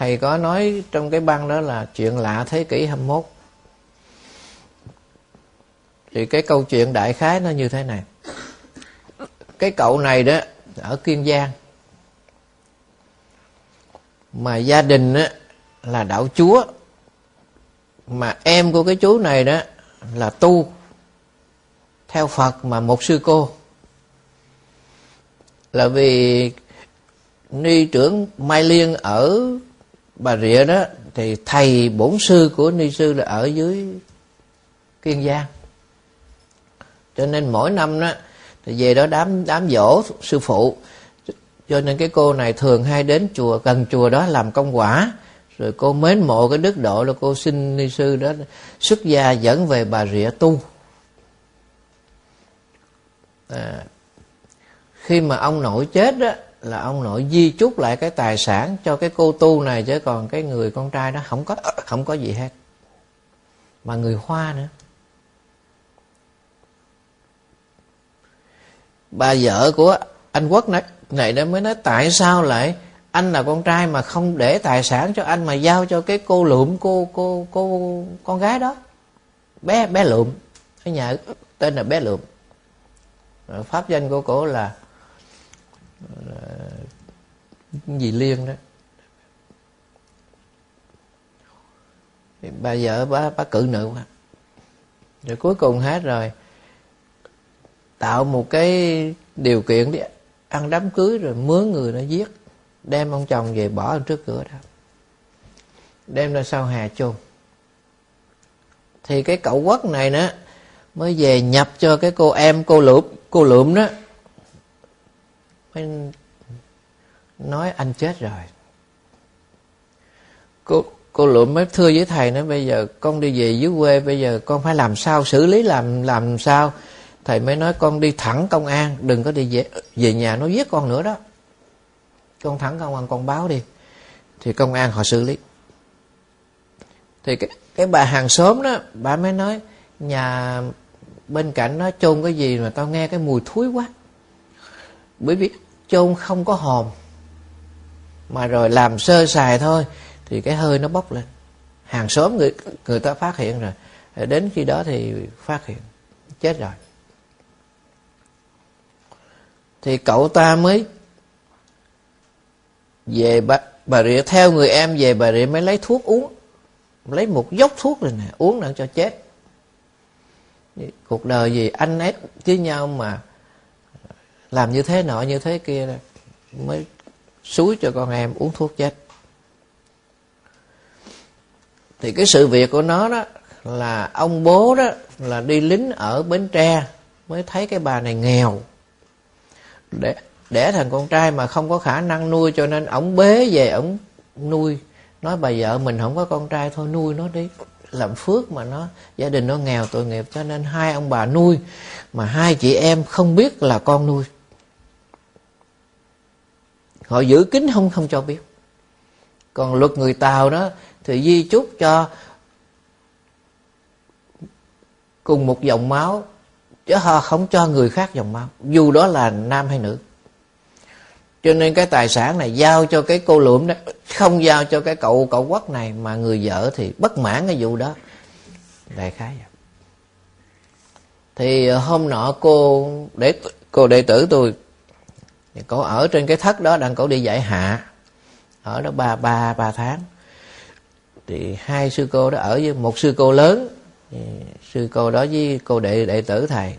thầy có nói trong cái băng đó là chuyện lạ thế kỷ 21 thì cái câu chuyện đại khái nó như thế này. Cái cậu này đó, ở kiên giang, mà gia đình á là đạo chúa, mà em của cái chú này đó là tu theo phật mà một sư cô. Là vì ni trưởng mai liên ở bà rịa đó thì thầy bổn sư của ni sư là ở dưới kiên giang. Cho nên mỗi năm đó thì về đó đám đám dỗ sư phụ. Cho nên cái cô này thường hay đến chùa gần chùa đó làm công quả. Rồi cô mến mộ cái đức độ là cô xin ni sư đó xuất gia dẫn về bà rịa tu. À, khi mà ông nội chết đó là ông nội di chúc lại cái tài sản cho cái cô tu này chứ còn cái người con trai đó không có không có gì hết. Mà người hoa nữa. Bà vợ của anh quốc này này đó mới nói tại sao lại anh là con trai mà không để tài sản cho anh mà giao cho cái cô lượm cô cô cô con gái đó? Bé bé lượm ở nhà tên là bé lượm pháp danh của cổ là, là gì liên đó. Thì bà vợ bà, bà cự nữ quá. Rồi cuối cùng hết rồi. Tạo một cái điều kiện để ăn đám cưới rồi mướn người nó giết. Đem ông chồng về bỏ ở trước cửa đó. Đem ra sau hè chôn. Thì cái cậu quất này nữa mới về nhập cho cái cô em cô lượm cô lượm đó mới nói anh chết rồi. Cô cô lượm mới thưa với thầy nói bây giờ con đi về dưới quê bây giờ con phải làm sao xử lý làm làm sao? Thầy mới nói con đi thẳng công an đừng có đi về về nhà nó giết con nữa đó. Con thẳng công an con báo đi. Thì công an họ xử lý. Thì cái, cái bà hàng xóm đó bà mới nói nhà bên cạnh nó chôn cái gì mà tao nghe cái mùi thúi quá bởi vì chôn không có hòm mà rồi làm sơ sài thôi thì cái hơi nó bốc lên. Hàng xóm người người ta phát hiện rồi. Đến khi đó thì phát hiện chết rồi. Thì cậu ta mới về bà, bà rịa theo người em về bà rịa mới lấy thuốc uống lấy một dốc thuốc rồi nè uống để cho chết. Cuộc đời gì anh ép với nhau mà làm như thế nọ, như thế kia mới suối cho con em uống thuốc chết. Thì cái sự việc của nó đó là ông bố đó là đi lính ở bến tre mới thấy cái bà này nghèo. Để đẻ thằng con trai mà không có khả năng nuôi cho nên ổng bế về ổng nuôi. Nói bà vợ mình không có con trai thôi, nuôi nó đi. Làm phước mà nó, gia đình nó nghèo tội nghiệp cho nên hai ông bà nuôi. Mà hai chị em không biết là con nuôi họ giữ kín không không cho biết. Còn luật người tàu đó thì di chúc cho cùng một dòng máu, chứ họ không cho người khác dòng máu, dù đó là nam hay nữ. Cho nên cái tài sản này giao cho cái cô lượm đó, không giao cho cái cậu cậu quất này mà người vợ thì bất mãn cái vụ đó. Đại khái vậy. Thì hôm nọ cô để cô đệ tử tôi thì ở trên cái thất đó đang cổ đi dạy hạ. Ở đó ba ba ba tháng. Thì hai sư cô đó ở với một sư cô lớn. Sư cô đó với cô đệ đệ tử thầy.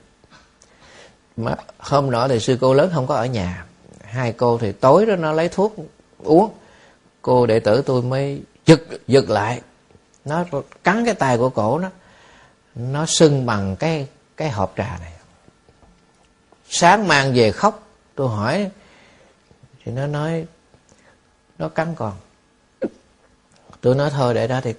Mà hôm nọ thì sư cô lớn không có ở nhà. Hai cô thì tối đó nó lấy thuốc uống. Cô đệ tử tôi mới giật giật lại. Nó cắn cái tay của cổ nó. Nó sưng bằng cái cái hộp trà này. Sáng mang về khóc tôi hỏi, thì nó nói, nó cắn còn tôi nói, thôi, để đó thì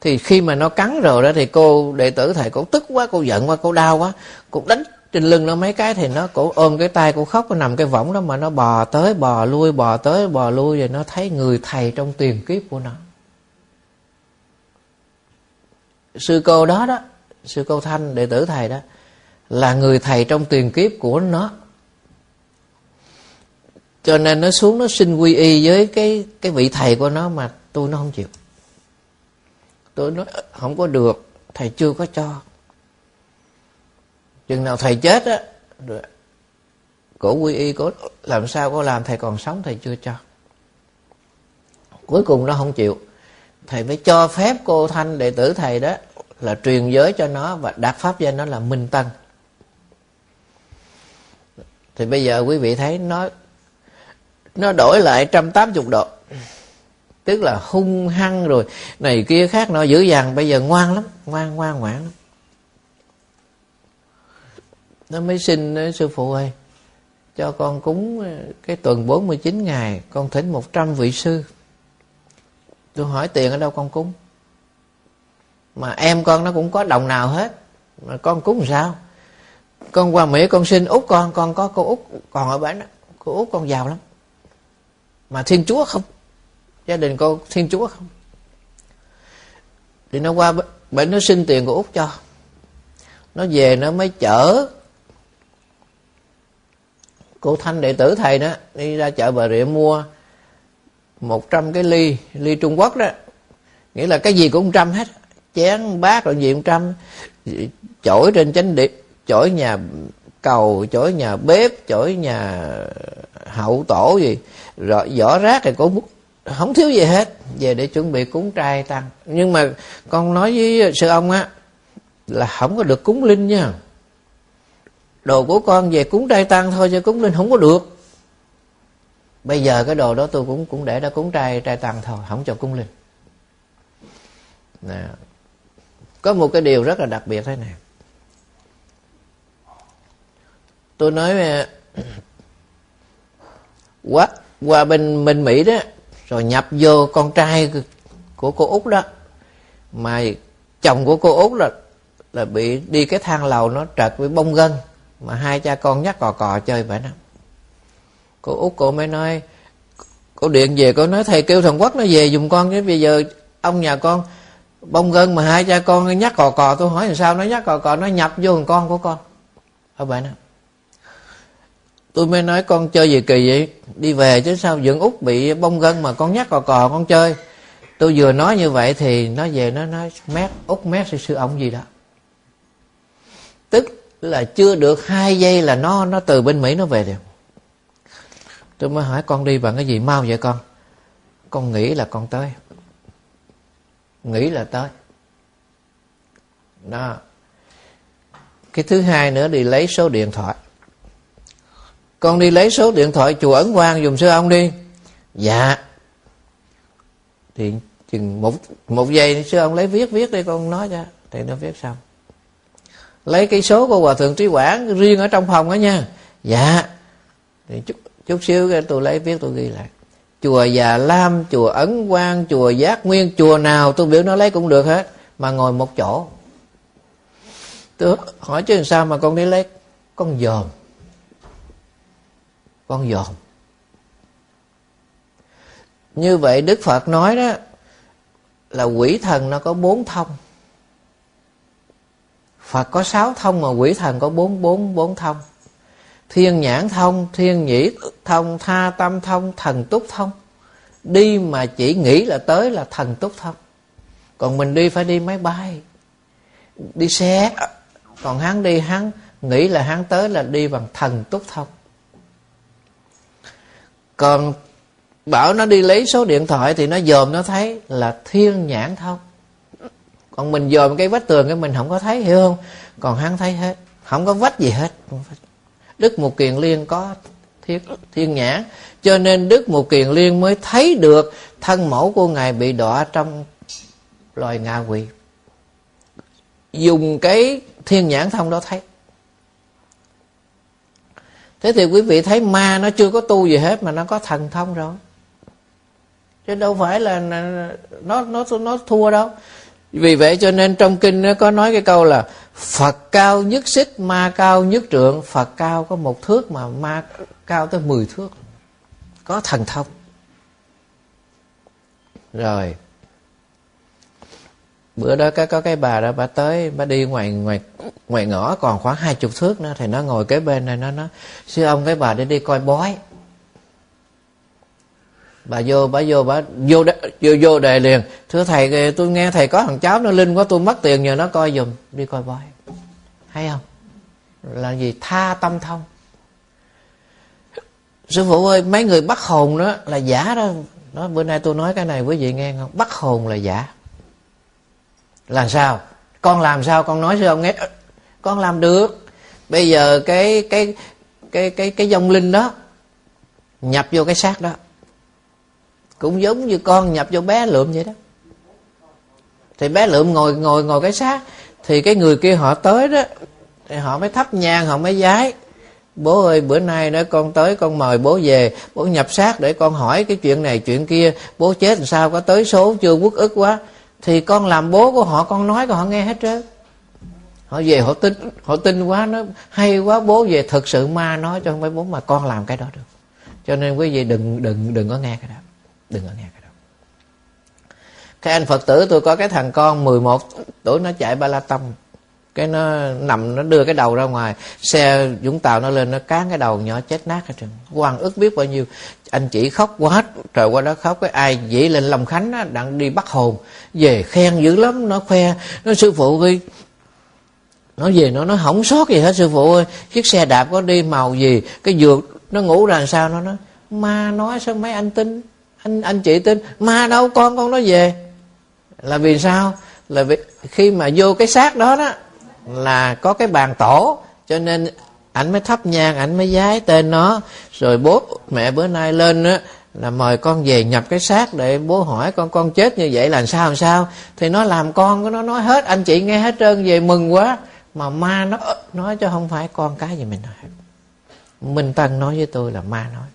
thì khi mà nó cắn rồi đó thì cô đệ tử thầy cũng tức quá, cô giận quá, cô đau quá. Cô đánh trên lưng nó mấy cái thì nó cổ ôm cái tay cô khóc nó nằm cái võng đó mà nó bò tới, bò lui, bò tới, bò lui rồi nó thấy người thầy trong tiền kiếp của nó. Sư cô đó đó, sư cô thanh, đệ tử thầy đó, là người thầy trong tiền kiếp của nó cho nên nó xuống, nó xin quy y với cái cái vị thầy của nó mà tôi nó không chịu. Tôi nói ờ, không có được, thầy chưa có cho. Chừng nào thầy chết á cổ quy y cổ làm sao có làm, thầy còn sống, thầy chưa cho. Cuối cùng nó không chịu. Thầy mới cho phép cô thanh đệ tử thầy đó là truyền giới cho nó và đặt pháp danh nó là minh tân thì bây giờ quý vị thấy nó nó đổi lại 180 độ. Tức là hung hăng rồi. Này kia khác nó dữ dằn, bây giờ ngoan lắm, ngoan ngoan, ngoãn lắm. Nó mới xin sư phụ ơi, cho con cúng ờ, cái tuần 49 ngày, con thỉnh 100 vị sư. Tôi hỏi tiền ở đâu con cúng? Mà em con nó cũng có đồng nào hết. Mà con cúng sao? Con qua mỹ con xin út con con có cô út còn ở bển đó. Cô út con giàu lắm mà thiên chúa không? Gia đình con thiên chúa không? Thì nó qua bệnh nó xin tiền của út cho. Nó về nó mới chở cô thanh đệ tử thầy đó đi ra chợ bà rịa mua một trăm cái ly ly trung quốc đó. Nghĩa là cái gì cũng trăm hết. Chén bát rồi gì cũng trăm. Chổi trên chánh điện, chổi nhà cầu chổi nhà bếp chổi nhà hậu tổ gì. Rồi vỏ rác thì cũng không thiếu gì hết. Về để chuẩn bị cúng trai tăng. Nhưng mà con nói với sư ông á, là không có được cúng linh nha. Đồ của con về cúng trai tăng thôi, chứ cúng linh không có được. Bây giờ cái đồ đó tôi cũng cũng để đó cúng trai trai tăng thôi, không cho cúng linh. Nè, có một cái điều rất là đặc biệt thế này. Tôi nói qua qua bên bên mỹ đó, rồi nhập vô con trai của cô út đó. Mà chồng của cô út là là bị đi cái thang lầu nó trật với bông gân, mà hai cha con nhắc cò cò chơi vậy đó. Cô út cô mới nói, cô điện về, cô nói thầy kêu thằng quốc nó về dùng con chứ, bây giờ ông nhà con bông gân mà hai cha con nhắc cò cò, tôi hỏi làm sao nó nhắc cò cò, nó nhập vô thằng con của con. Ở vậy đó tôi mới nói con chơi gì kỳ vậy? Đi về chứ sao dưỡng út bị bông gân mà con nhắc cò cò con chơi? Tôi vừa nói như vậy thì nó về nó nói, mét, út mét sư sư ông gì đó. Tức là chưa được hai giây là nó nó từ bên mỹ nó về được tôi mới hỏi, con đi bằng cái gì mau vậy con? Con nghĩ là con tới. Nghĩ là tới. Đó. Cái thứ hai nữa, đi lấy số điện thoại con đi lấy số điện thoại chùa ấn quang dùng sư ông đi. Dạ. Thì chừng một một giây sư ông lấy viết viết đi, con nói cho thì nó viết xong. Lấy cái số của hòa thượng trí quảng riêng ở trong phòng đó nha. Dạ. Thì chút chút xíu cái tôi lấy viết, tôi ghi lại. Chùa già lam, chùa ấn quang, chùa giác nguyên, chùa nào tôi biểu nó lấy cũng được hết, mà ngồi một chỗ. Tôi hỏi chứ làm sao mà con đi lấy con dòm? Con dòm như vậy đức phật nói đó, là quỷ thần nó có bốn thông. Phật có sáu thông mà quỷ thần có bốn bốn bốn thông. Thiên nhãn thông, thiên nhĩ thông, tha tâm thông, thần túc thông. Đi mà chỉ nghĩ là tới là thần túc thông. Còn mình đi phải đi máy bay, đi xe. Còn hắn đi, hắn nghĩ là hắn tới là đi bằng thần túc thông còn bảo nó đi lấy số điện thoại thì nó dòm nó thấy là thiên nhãn thông. Còn mình dòm cái vách tường cái mình không có thấy hiểu không? Còn hắn thấy hết. Không có vách gì hết. Đức mục kiền liên có thiên, thiên nhãn. Cho nên đức mục kiền liên mới thấy được thân mẫu của ngài bị đọa trong loài ngạ quỷ. Dùng cái thiên nhãn thông đó thấy thế thì quý vị thấy ma nó chưa có tu gì hết mà nó có thần thông rồi. Chứ đâu phải là nó nó nó thua đâu. Vì vậy cho nên trong kinh nó có nói cái câu là Phật cao nhất xích, ma cao nhất trượng. Phật cao có một thước mà ma cao tới mười thước. Có thần thông. Rồi bữa đó có, có cái bà đó bà tới bà đi ngoài ngoài ngoài ngõ còn khoảng hai chục thước nữa thì nó ngồi kế bên này nó nó sư ông cái bà đi đi coi bói. Bà vô bà vô bà vô vô, vô đề liền. Thưa thầy tôi nghe thầy có thằng cháu nó linh quá tôi mất tiền nhờ nó coi giùm đi coi bói. Hay không? Là gì? Tha tâm thông. Sư phụ ơi mấy người bắt hồn đó là giả đó. Đó bữa nay tôi nói cái này quý vị nghe không? Bắt hồn là giả làm sao? Con làm sao? Con nói sư ông nghe, con làm được. Bây giờ cái cái cái cái cái dòng linh đó nhập vô cái xác đó. Cũng giống như con nhập vô bé lượm vậy đó. Thì bé lượm ngồi ngồi ngồi cái xác. Thì cái người kia họ tới đó, thì họ mới thắp nhang, họ mới giái. Bố ơi, bữa nay đó con tới, con mời bố về. Bố nhập xác để con hỏi cái chuyện này, chuyện kia. Bố chết làm sao? Có tới số chưa? Quốc ức quá thì con làm bố của họ, con nói của họ nghe hết trơn. Họ về, họ tin họ tin quá, nó hay quá, bố về thực sự ma nói cho không phải bố mà con làm cái đó được. Cho nên quý vị đừng đừng đừng có nghe cái đó. Đừng có nghe cái đó. Cái anh phật tử, tôi có cái thằng con 11 tuổi, nó chạy ba la tông cái nó nằm, nó đưa cái đầu ra ngoài. Xe dũng tàu nó lên, nó cán cái đầu nhỏ chết nát hết trơn. Quan ức biết bao nhiêu. Anh chỉ khóc quá trời qua đó khóc. Cái ai dĩ lên lòng khánh á, đang đi bắt hồn. Về khen dữ lắm, nó khoe. Nó, sư phụ ơi, nó về nó nó hỏng sót gì hết, sư phụ ơi. Chiếc xe đạp có đi màu gì? Cái dược nó ngủ ra làm sao nó nói, ma nói sao mấy anh tin? Anh anh chị tin, ma đâu, con con nó về. Là vì sao? Là vì khi mà vô cái xác đó đó là có cái bàn tổ cho nên ảnh mới thắp nhang ảnh mới giái tên nó. Rồi bố mẹ bữa nay lên á là mời con về nhập cái xác để bố hỏi con con chết như vậy là sao làm sao? Thì nó làm con của nó nói hết anh chị nghe hết trơn về mừng quá. Mà ma nó nói cho không phải con cái gì mình nói. Minh tân nói với tôi là ma nói.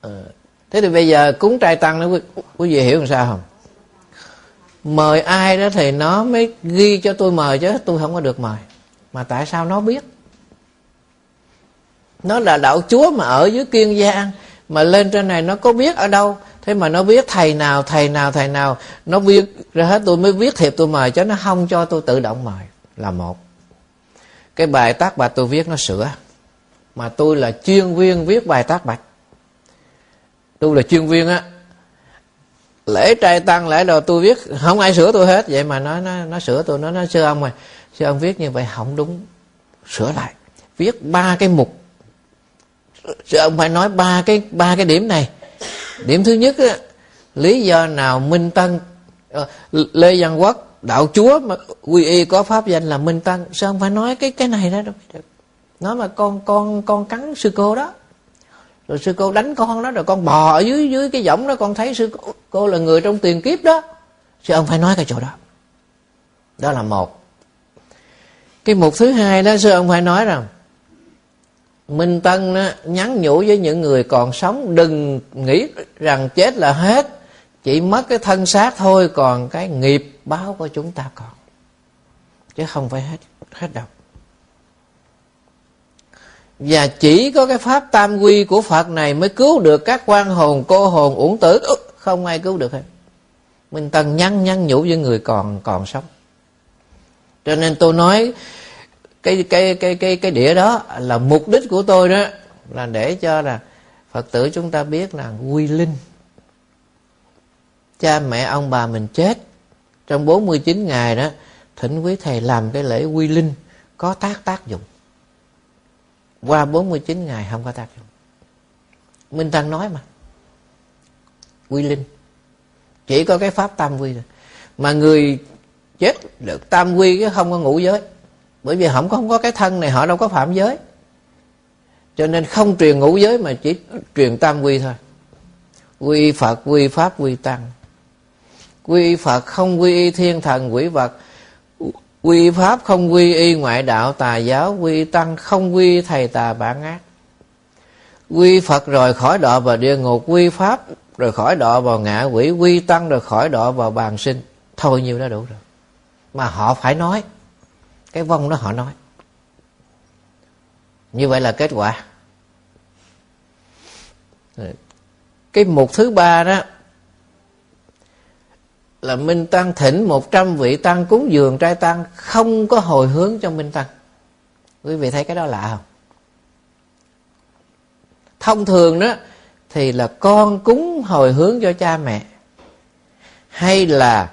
Ờ, thế thì bây giờ cúng trai tăng nó quý, quý vị hiểu làm sao không? Mời ai đó thì nó mới ghi cho tôi mời chứ, tôi không có được mời. Mà tại sao nó biết? Nó là đạo chúa mà ở dưới kiên giang, mà lên trên này nó có biết ở đâu? Thế mà nó biết thầy nào thầy nào thầy nào, nó viết ra hết tôi mới viết thiệp tôi mời cho nó không cho tôi tự động mời. Là một. Cái bài tác bạch tôi viết nó sửa. Mà tôi là chuyên viên viết bài tác bạch. Tôi là chuyên viên á lễ trai tăng lễ đồ tôi viết. Không ai sửa tôi hết. Vậy mà nó nó, nó sửa tôi. Nó nó sư ông mà sư ông viết như vậy không đúng. Sửa lại. Viết ba cái mục. Sư ông phải nói ba cái ba cái điểm này. Điểm thứ nhất á, lý do nào minh tân ờ, lê văn quốc đạo chúa mà quy y có pháp danh là minh tân sao ông phải nói cái cái này đó đâu. Được nói mà con con con cắn sư cô đó rồi sư cô đánh con đó rồi con bò ở dưới dưới cái võng đó con thấy sư cô, cô là người trong tiền kiếp đó. Sư ông phải nói cái chỗ đó. Đó là một. Cái mục thứ hai đó sư ông phải nói rằng Minh Tân đó, nhắn nhủ với những người còn sống đừng nghĩ rằng chết là hết. Chỉ mất cái thân xác thôi còn cái nghiệp báo của chúng ta còn. Chứ không phải hết hết đâu và chỉ có cái pháp tam quy của Phật này mới cứu được các quan hồn, cô hồn, uổng tử. Không ai cứu được hết. Minh Tân nhăn nhăn nhủ với người còn còn sống. Cho nên tôi nói, cái cái cái cái cái đĩa đó là mục đích của tôi đó, là để cho là Phật tử chúng ta biết là quy linh. Cha mẹ ông bà mình chết. Trong 49 ngày đó, thỉnh quý thầy làm cái lễ quy linh, có tác tác dụng qua 49 ngày không có tác dụng. Minh Tăng nói mà. Quy linh chỉ có cái pháp tam quy thôi. Mà người chết được tam quy chứ không có ngũ giới. Bởi vì không có, không có cái thân này họ đâu có phạm giới. Cho nên không truyền ngũ giới mà chỉ truyền tam quy thôi. Quy phật quy pháp quy tăng. Quy phật không quy y thiên thần quỷ vật quy pháp không quy y ngoại đạo tà giáo, quy tăng không quy thầy tà bản ác. Quy phật rồi khỏi đọa vào địa ngục, quy pháp rồi khỏi đọa vào ngạ quỷ, quy tăng rồi khỏi đọa vào bàn sinh. Thôi nhiêu đó đủ rồi. Mà họ phải nói. Cái vong đó họ nói. Như vậy là kết quả. Cái mục thứ ba đó là Minh Tăng thỉnh 100 vị Tăng cúng dường trai Tăng không có hồi hướng cho Minh Tăng. Quý vị thấy cái đó lạ không? thông thường đó, thì là con cúng hồi hướng cho cha mẹ, hay là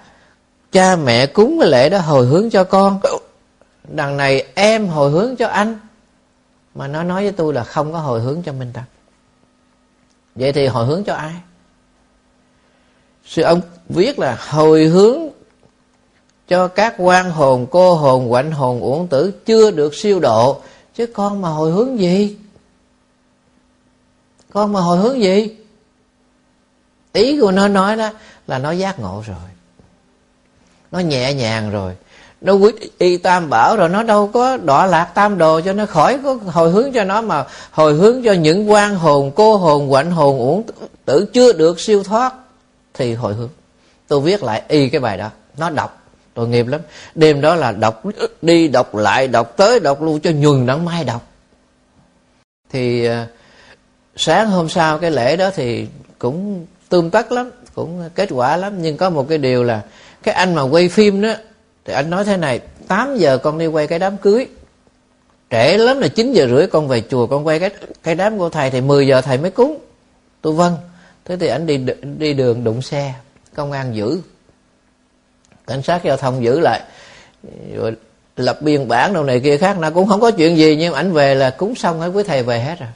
cha mẹ cúng cái lễ đó hồi hướng cho con đằng này em hồi hướng cho anh, mà nó nói với tôi là không có hồi hướng cho minh tăng. vậy thì hồi hướng cho ai sư ông viết là hồi hướng cho các quan hồn, cô hồn, quạnh hồn, uổng tử chưa được siêu độ. Chứ con mà hồi hướng gì? Con mà hồi hướng gì? Ý của nó nói đó là nó giác ngộ rồi. Nó nhẹ nhàng rồi. Nó quý y tam bảo rồi, nó đâu có đọa lạc tam đồ cho nó khỏi có hồi hướng cho nó mà hồi hướng cho những quan hồn, cô hồn, quạnh hồn, uổng tử chưa được siêu thoát thì hồi hướng. Tôi viết lại y cái bài đó. Nó đọc. Tội nghiệp lắm. Đêm đó là đọc, đi đọc lại, đọc tới, đọc luôn cho nhuần đặng mai đọc. Thì ờ, sáng hôm sau cái lễ đó thì cũng tươm tất lắm, cũng kết quả lắm. Nhưng có một cái điều là cái anh mà quay phim đó, thì anh nói thế này 8 giờ con đi quay cái đám cưới. Trễ lắm là 9 giờ rưỡi con về chùa con quay cái cái đám của thầy thì 10 giờ thầy mới cúng. Tôi vâng thế thì anh đi đi đường đụng xe, công an giữ. Cảnh sát giao thông giữ lại. Rồi lập biên bản đâu này kia khác, nó cũng không có chuyện gì, nhưng ảnh về là cúng xong hết với thầy về hết rồi.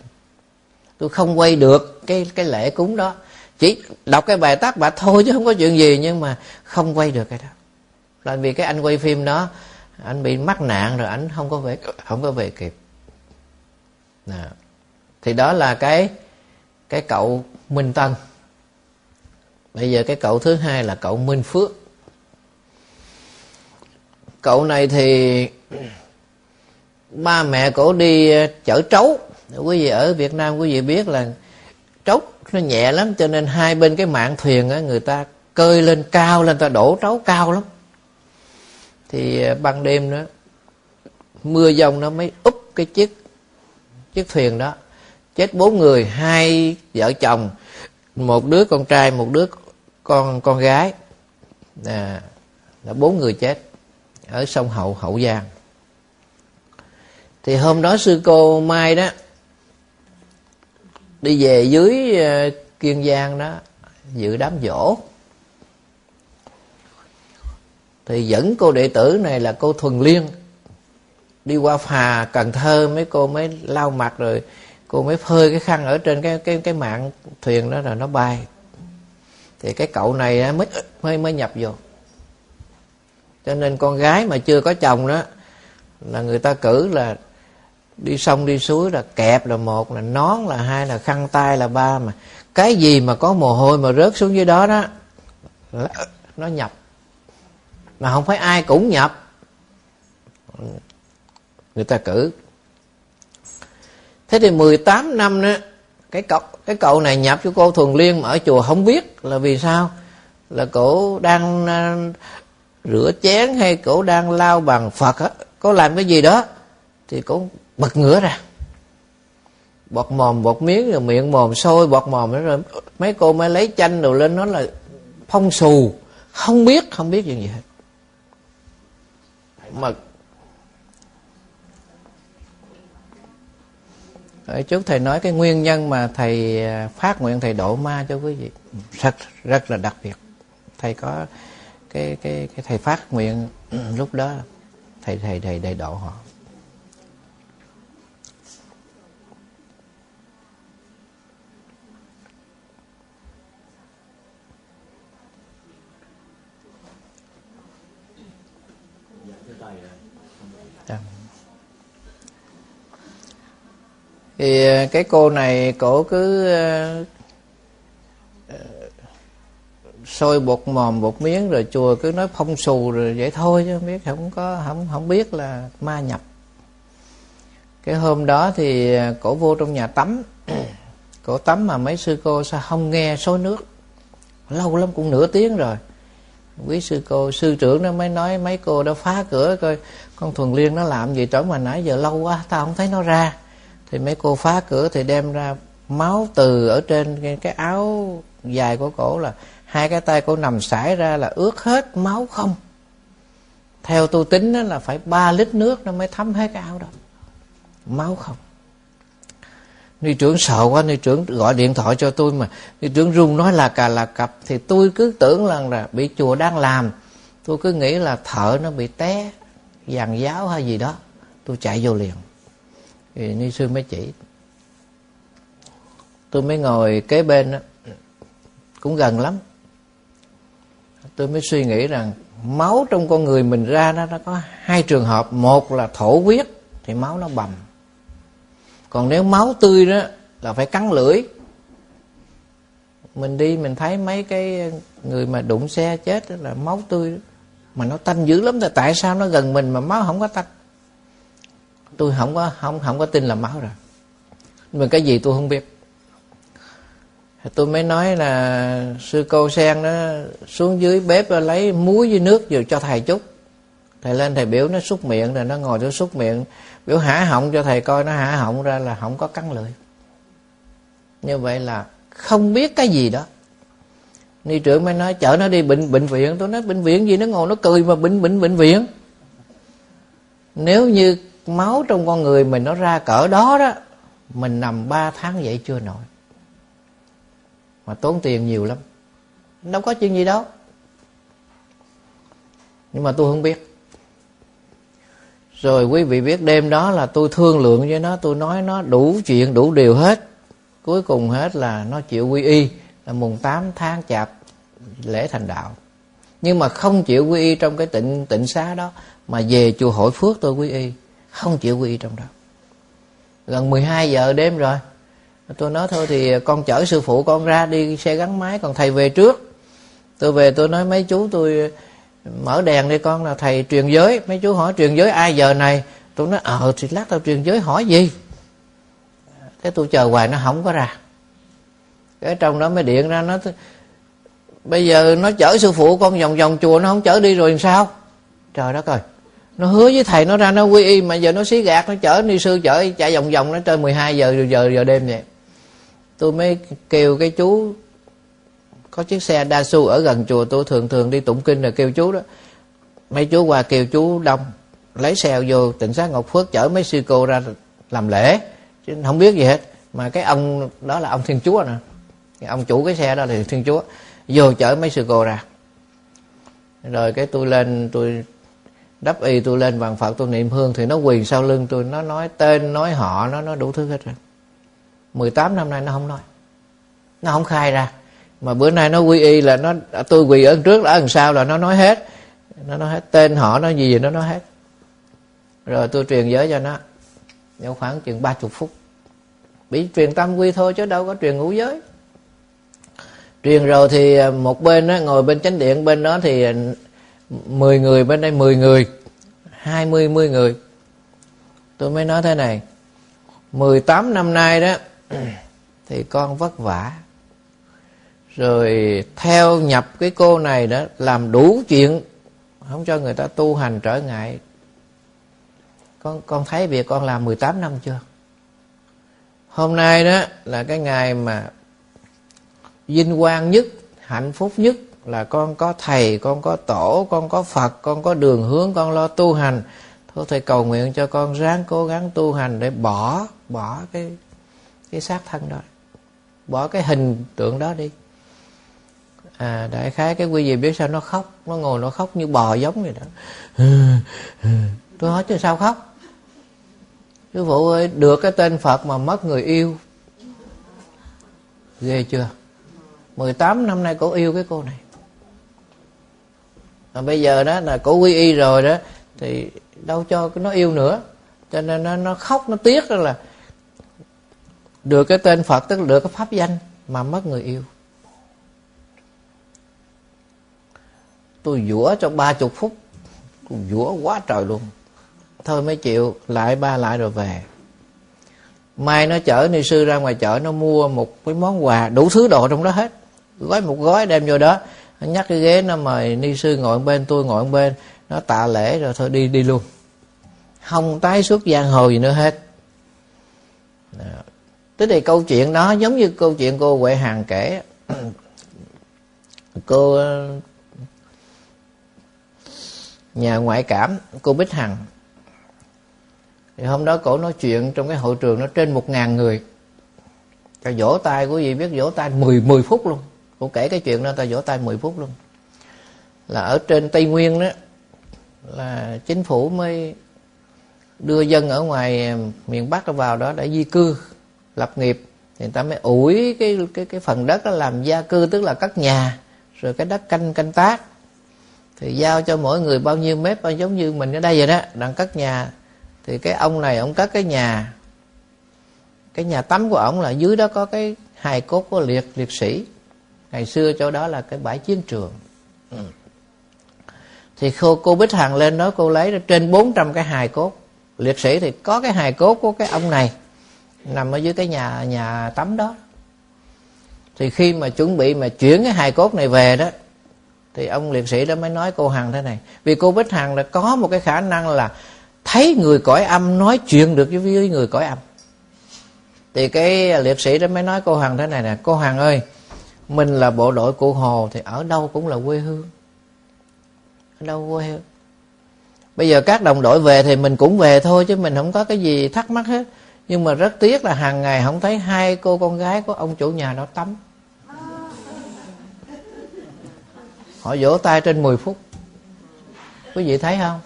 Tôi không quay được cái cái lễ cúng đó. Chỉ đọc cái bài tác bà thôi chứ không có chuyện gì, nhưng mà không quay được cái đó. Là vì cái anh quay phim đó, anh bị mắc nạn rồi anh không có về, không có về kịp. Nè. thì đó là cái cái cậu minh tân. Bây giờ cái cậu thứ hai là cậu minh phước. Cậu này thì ba mẹ cổ đi ờ, chở trấu. Quý vị ở việt nam quý vị biết là trấu nó nhẹ lắm, cho nên hai bên cái mạng thuyền á, người ta cơi lên cao lên, ta đổ trấu cao lắm. Thì ờ, ban đêm đó, mưa dông nó mới úp cái chiếc chiếc thuyền đó chết bốn người hai vợ chồng một đứa con trai một đứa con con gái. À, là bốn người chết ở sông hậu hậu giang. Thì hôm đó sư cô mai đó đi về dưới à, kiên giang đó dự đám dỗ thì dẫn cô đệ tử này là cô thuần liên đi qua phà cần thơ mấy cô mới lau mặt rồi cô mới phơi cái khăn ở trên cái cái cái mạng thuyền đó rồi nó bay. Thì cái cậu này mới mới mới nhập vô. Cho nên con gái mà chưa có chồng đó, là người ta cử là đi sông đi suối là kẹp là một, là nón là hai, là khăn tay là ba mà. Cái gì mà có mồ hôi mà rớt xuống dưới đó đó nó nhập. Mà không phải ai cũng nhập. Người ta cử thế thì 18 năm đó, cái cậu cái cậu này nhập cho cô thuần liên mà ở chùa không biết là vì sao? Là cổ đang à, rửa chén hay cổ đang lao bằng phật á có làm cái gì đó, thì cổ bật ngửa ra. Bọt mồm, bọt miếng, rồi miệng mồm sôi, bọt mồm nữa rồi mấy cô mới lấy chanh đồ lên nó là phong xù. Không biết không biết chuyện gì hết mà Ở trước thầy nói cái nguyên nhân mà thầy ờ, phát nguyện thầy độ ma cho quý vị, rất rất là đặc biệt. Thầy có cái cái cái thầy phát nguyện ừ, lúc đó thầy thầy thầy đầy độ họ. Thì ờ, cái cô này cổ cứ ờ, ờ, sôi bột mòm bột miếng rồi chùa cứ nói phong xù rồi vậy thôi chứ không biết, không có, không không biết là ma nhập. Cái hôm đó thì cổ vô trong nhà tắm. Cổ tắm mà mấy sư cô sao không nghe sôi nước. Lâu lắm cũng nửa tiếng rồi. Quý sư cô, sư trưởng nó mới nói mấy cô đã phá cửa coi con thuần liên nó làm gì trống mà nãy giờ lâu quá, tao không thấy nó ra thì mấy cô phá cửa thì đem ra máu từ ở trên cái áo dài của cổ là hai cái tay cô nằm sải ra là ướt hết máu không. Theo tôi tính đó là phải 3 lít nước nó mới thấm hết cái áo đó. Máu không. Ni trưởng sợ quá ni trưởng gọi điện thoại cho tôi mà. Ni trưởng run nói là cà là cặp. Thì tôi cứ tưởng là, là bị chùa đang làm. Tôi cứ nghĩ là thợ nó bị té giàn giáo hay gì đó. Tôi chạy vô liền thì ni sư mới chỉ. Tôi mới ngồi kế bên đó, cũng gần lắm. Tôi mới suy nghĩ rằng máu trong con người mình ra đó nó có hai trường hợp. Một là thổ huyết thì máu nó bầm. Còn nếu máu tươi đó là phải cắn lưỡi. Mình đi mình thấy mấy cái người mà đụng xe chết đó là máu tươi đó. mà nó tanh dữ lắm. Thì tại sao nó gần mình mà máu không có tanh? Tôi không có, không không có tin là máu rồi. Nhưng mà cái gì tôi không biết. Tôi mới nói là sư cô sen nó xuống dưới bếp lấy muối với nước vừa cho thầy chút. Thầy lên thầy biểu nó xúc miệng rồi nó ngồi nó xúc miệng. Biểu hả họng cho thầy coi, nó hả họng ra là không có cắn lưỡi. Như vậy là không biết cái gì đó. Ni trưởng mới nói, chở nó đi bệnh bệnh viện. Tôi nói, bệnh viện gì? Nó ngồi nó cười mà bệnh bệnh bệnh viện. Nếu như máu trong con người mình nó ra cỡ đó đó, mình nằm 3 tháng vậy chưa nổi. Mà tốn tiền nhiều lắm. Đâu có chuyện gì đâu. Nhưng mà tôi không biết. Rồi quý vị biết đêm đó là tôi thương lượng với nó, tôi nói nó đủ chuyện, đủ điều hết. Cuối cùng hết là nó chịu quy y, là mùng 8 tháng chạp lễ thành đạo. Nhưng mà không chịu quy y trong cái tịnh tịnh xá đó, mà về chùa hội phước tôi quy y không chịu quy y trong đó. Gần 12 giờ đêm rồi. Tôi nói thôi thì con chở sư phụ con ra đi xe gắn máy, còn thầy về trước. Tôi về tôi nói mấy chú tôi mở đèn đi con là thầy truyền giới. Mấy chú hỏi truyền giới ai giờ này? Tôi nói ờ thì lát tao truyền giới hỏi gì? Thế tôi chờ hoài, nó không có ra. Cái trong đó mới điện ra, nó bây giờ nó chở sư phụ con vòng vòng chùa, nó không chở đi rồi làm sao? Trời đất ơi nó hứa với thầy, nó ra, nó quy y, mà giờ nó xí gạt, nó chở ni sư chở, chạy vòng vòng, nó trên 12 giờ giờ giờ đêm vậy. Tôi mới kêu cái chú, có chiếc xe đa su ở gần chùa, tôi thường thường đi tụng kinh rồi kêu chú đó. Mấy chú qua kêu chú đông, lấy xe vô tỉnh sát ngọc phước chở mấy sư cô ra làm lễ. Chứ không biết gì hết. Mà cái ông đó là ông thiên chúa nè. Cái ông chủ cái xe đó là thiên chúa. Vô chở mấy sư cô ra. Rồi cái tôi lên, tôi đắp y tôi lên bằng phật tôi niệm hương thì nó quỳ sau lưng tôi. Nó nói tên nói họ nó nói đủ thứ hết rồi. 18 năm nay nó không nói. Nó không khai ra. Mà bữa nay nó quy y là nó tôi quỳ ở trước ở đằng sau là nó nói hết. Nó nói hết tên họ nó gì gì nó nói hết. Rồi tôi truyền giới cho nó. Nhau khoảng chừng ba chục phút. Bị truyền tâm quy thôi chứ đâu có truyền ngũ giới. Truyền rồi thì một bên đó, ngồi bên chánh điện bên đó thì 10 người, bên đây 10 người. 20 10 người. Tôi mới nói thế này. 18 năm nay đó, thì con vất vả. Rồi theo nhập cái cô này đó, làm đủ chuyện, không cho người ta tu hành trở ngại. Con con thấy việc con làm 18 năm chưa? Hôm nay đó là cái ngày mà vinh quang nhất, hạnh phúc nhất là con có thầy, con có tổ, con có phật, con có đường hướng, con lo tu hành. Thôi thầy cầu nguyện cho con ráng cố gắng tu hành để bỏ bỏ cái cái xác thân đó. Bỏ cái hình tượng đó đi. À đại khái cái quý vị biết sao nó khóc, nó ngồi nó khóc như bò giống vậy đó. Tôi hỏi chứ sao khóc? Sư phụ ơi, được cái tên phật mà mất người yêu. Ghê chưa? 18 năm nay cổ yêu cái cô này mà bây giờ đó là cổ quy y rồi đó thì đâu cho nó yêu nữa. Cho nên nó, nó khóc nó tiếc đó là được cái tên phật tức là được cái pháp danh mà mất người yêu. Tôi dũa cho ba chục phút tôi dũa quá trời luôn. Thôi mới chịu lại ba lại rồi về. Mai nó chở ni sư ra ngoài chợ nó mua một cái món quà đủ thứ đồ trong đó hết. Gói một gói đem vô đó nó nhắc cái ghế nó mời ni sư ngồi bên, tôi ngồi bên. Nó tạ lễ rồi thôi đi đi luôn. Không tái xuất giang hồ gì nữa hết. Tức thì câu chuyện đó, giống như câu chuyện cô Huệ Hằng kể. Cô ờ, nhà ngoại cảm, cô Bích Hằng. Thì hôm đó cổ nói chuyện trong cái hội trường nó trên một ngàn người. Cho vỗ tay quý vị biết vỗ tay 10 10 phút luôn cô kể cái chuyện đó ta vỗ tay 10 phút luôn. Là ở trên tây nguyên đó, là chính phủ mới đưa dân ở ngoài miền bắc vào đó để di cư, lập nghiệp. Thì người ta mới ủi cái cái cái phần đất đó làm gia cư, tức là cất nhà, rồi cái đất canh canh tác. Thì giao cho mỗi người bao nhiêu mét, bao giống như mình ở đây vậy đó, đang cất nhà. Thì cái ông này, ông cất cái nhà cái nhà tắm của ông là dưới đó có cái hài cốt của liệt liệt sĩ ngày xưa chỗ đó là cái bãi chiến trường. Ừ. thì cô, cô Bích Hằng lên đó cô lấy trên 400 cái hài cốt. Liệt sĩ thì có cái hài cốt của cái ông này nằm ở dưới cái nhà nhà tắm đó. Thì khi mà chuẩn bị mà chuyển cái hài cốt này về đó thì ông liệt sĩ đó mới nói cô hằng thế này vì cô bích hằng là có một cái khả năng là thấy người cõi âm nói chuyện được với người cõi âm. Thì cái liệt sĩ đó mới nói cô hằng thế này nè cô hằng ơi mình là bộ đội cụ hồ thì ở đâu cũng là quê hương. Ở đâu quê hương? Bây giờ các đồng đội về thì mình cũng về thôi chứ mình không có cái gì thắc mắc hết. Nhưng mà rất tiếc là hàng ngày không thấy hai cô con gái của ông chủ nhà đó tắm. Họ vỗ tay trên 10 phút. Quý vị thấy không?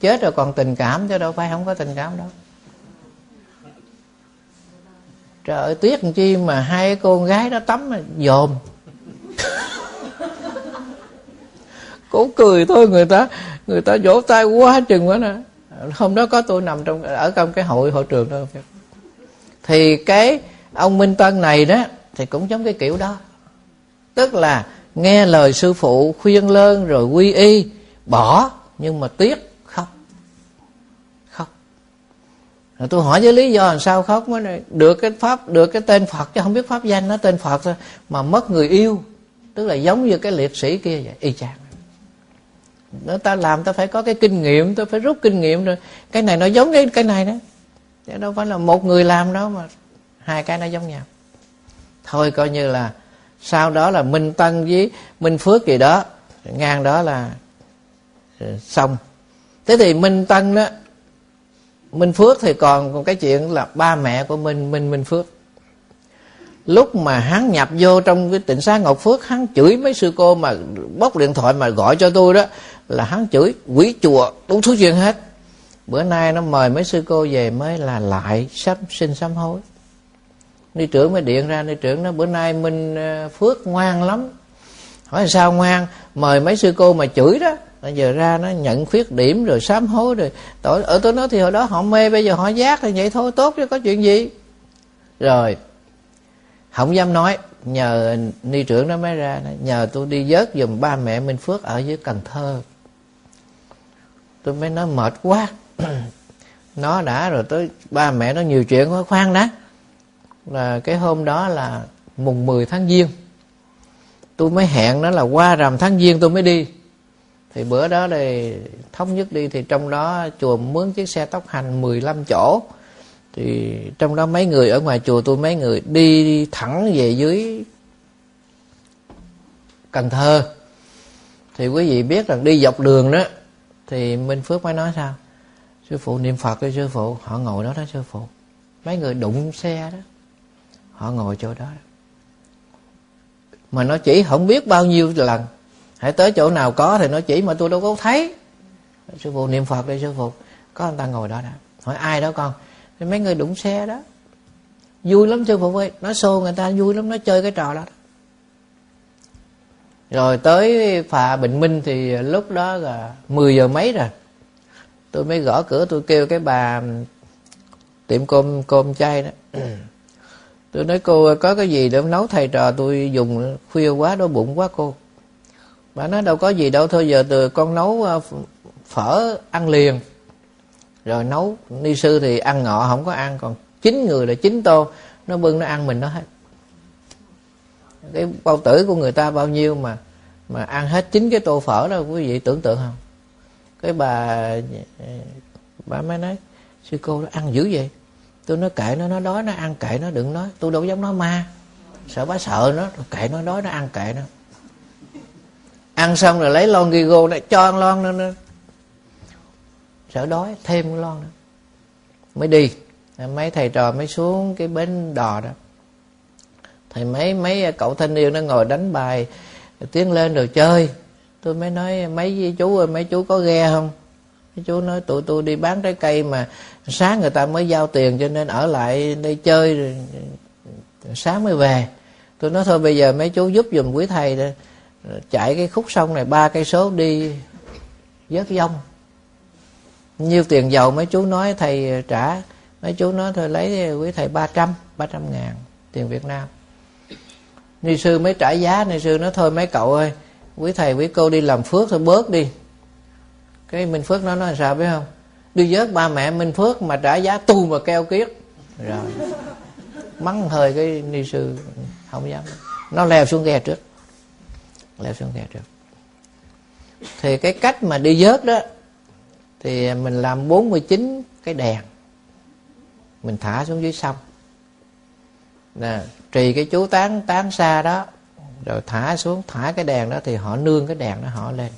Chết rồi còn tình cảm chứ đâu phải không có tình cảm đâu. Trời ơi, tiếc làm chi mà hai cô gái đó tắm mà dòm cố cười thôi, người ta người ta vỗ tay quá chừng quá nè. Hôm đó có tôi nằm trong, ở trong cái hội hội trường đó. Thì cái ông minh tân này đó, thì cũng giống cái kiểu đó. Tức là nghe lời sư phụ khuyên lơn rồi quy y, bỏ, nhưng mà tiếc khóc khóc rồi tôi hỏi với lý do làm sao khóc mới này được cái pháp, được cái tên phật chứ không biết pháp danh nó tên phật thôi, mà mất người yêu. Tức là giống như cái liệt sĩ kia vậy, y chang. Nó ta làm ta phải có cái kinh nghiệm, ta phải rút kinh nghiệm rồi. Cái này nó giống cái cái này đó. Chứ đâu phải là một người làm đó mà hai cái nó giống nhau. Thôi coi như là sau đó là minh tân với minh phước gì đó, ngang đó là ờ, xong. Thế thì minh tân đó minh phước thì còn cái chuyện là ba mẹ của minh minh minh phước. Lúc mà hắn nhập vô trong cái tịnh xá ngọc phước, hắn chửi mấy sư cô mà bóc điện thoại mà gọi cho tôi đó, là hắn chửi quỷ chùa, đủ thứ chuyện hết. Bữa nay nó mời mấy sư cô về mới là lại sắp xin sám hối. Ni trưởng mới điện ra, ni trưởng nó bữa nay minh ờ, phước ngoan lắm. Hỏi sao ngoan? Mời mấy sư cô mà chửi đó bây giờ ra nó nhận khuyết điểm rồi sám hối rồi. Tội, ở tôi nói thì hồi đó họ mê, bây giờ họ giác thì vậy thôi, tốt chứ có chuyện gì. Rồi, không dám nói, nhờ ni trưởng nó mới ra nhờ tôi đi vớt giùm ba mẹ minh phước ở dưới cần thơ. Tôi mới nói mệt quá. Nó đã rồi, tới ba mẹ nó nhiều chuyện quá, khoan đã. Là cái hôm đó là mùng 10 tháng giêng. Tôi mới hẹn nó là qua rằm tháng giêng tôi mới đi thì bữa đó thì thống nhất đi, thì trong đó chùa mướn chiếc xe tốc hành 15 chỗ. Thì trong đó mấy người ở ngoài chùa tôi mấy người đi thẳng về dưới Cần Thơ. Thì quý vị biết rằng đi dọc đường đó, thì Minh Phước mới nói sao? Sư phụ niệm Phật đi sư phụ. Họ ngồi đó đó sư phụ. Mấy người đụng xe đó. Họ ngồi chỗ đó. Mà nó chỉ không biết bao nhiêu lần hãy tới chỗ nào có thì nó chỉ, mà tôi đâu có thấy. Sư phụ niệm phật đi, sư phụ. Có người ta ngồi đó đã hỏi, ai đó con? Thì mấy người đụng xe đó. Vui lắm, sư phụ ơi. Nó xô người ta, vui lắm, nó chơi cái trò đó. Rồi tới phà bình minh thì lúc đó là 10 giờ mấy rồi. Tôi mới gõ cửa, tôi kêu cái bà tiệm cơm cơm chay đó. Tôi nói, cô có cái gì để nấu thầy trò tôi dùng khuya quá, đói bụng quá cô bà nói, đâu có gì đâu, thôi giờ từ con nấu ờ, phở ăn liền. Rồi nấu, ni sư thì ăn ngọ, không có ăn, còn chín người là chín tô. Nó bưng, nó ăn mình nó hết. Cái bao tử của người ta bao nhiêu mà mà ăn hết chín cái tô phở đó, quý vị tưởng tượng không? Cái bà ờ, bà mới nói, sư cô, nó ăn dữ vậy? Tôi nói, kệ nó nó đói, nó ăn, kệ nó, đừng nói. Tôi đâu dám nói ma. Sợ bà sợ nó, kệ nó, đói, nó ăn, kệ nó ăn xong rồi lấy lon ghi gô này cho ăn lon nữa, nữa. Sợ đói thêm cái lon nữa. Mới đi. Mấy thầy trò mới xuống cái bến đò đó. Thầy mấy mấy cậu thanh niên nó ngồi đánh bài tiến lên rồi chơi. Tôi mới nói mấy chú ơi mấy chú có ghe không? Mấy chú nói tụi tôi đi bán trái cây mà sáng người ta mới giao tiền cho nên ở lại đây chơi rồi sáng mới về. Tôi nói thôi bây giờ mấy chú giúp giùm quý thầy đây Ờ, chạy cái khúc sông này ba cây số đi vớt dông nhiêu tiền dầu mấy chú nói thầy trả, mấy chú nói thôi lấy quý thầy ba trăm ba trăm ngàn tiền việt nam. Ni sư mới trả giá, ni sư nói thôi mấy cậu ơi, quý thầy quý cô đi làm phước thôi bớt đi. Cái minh phước nó nói sao biết không? Đi vớt ba mẹ minh phước mà trả giá tu mà keo kiết. Rồi. Mắng hơi cái ni sư không dám. Nó leo xuống ghe trước leo xuống kẹt được thì cái cách mà đi vớt đó, thì mình làm 49 cái đèn, mình thả xuống dưới sông. Nè, trì cái chú tán tán xa đó, rồi thả xuống, thả cái đèn đó thì họ nương cái đèn đó họ lên.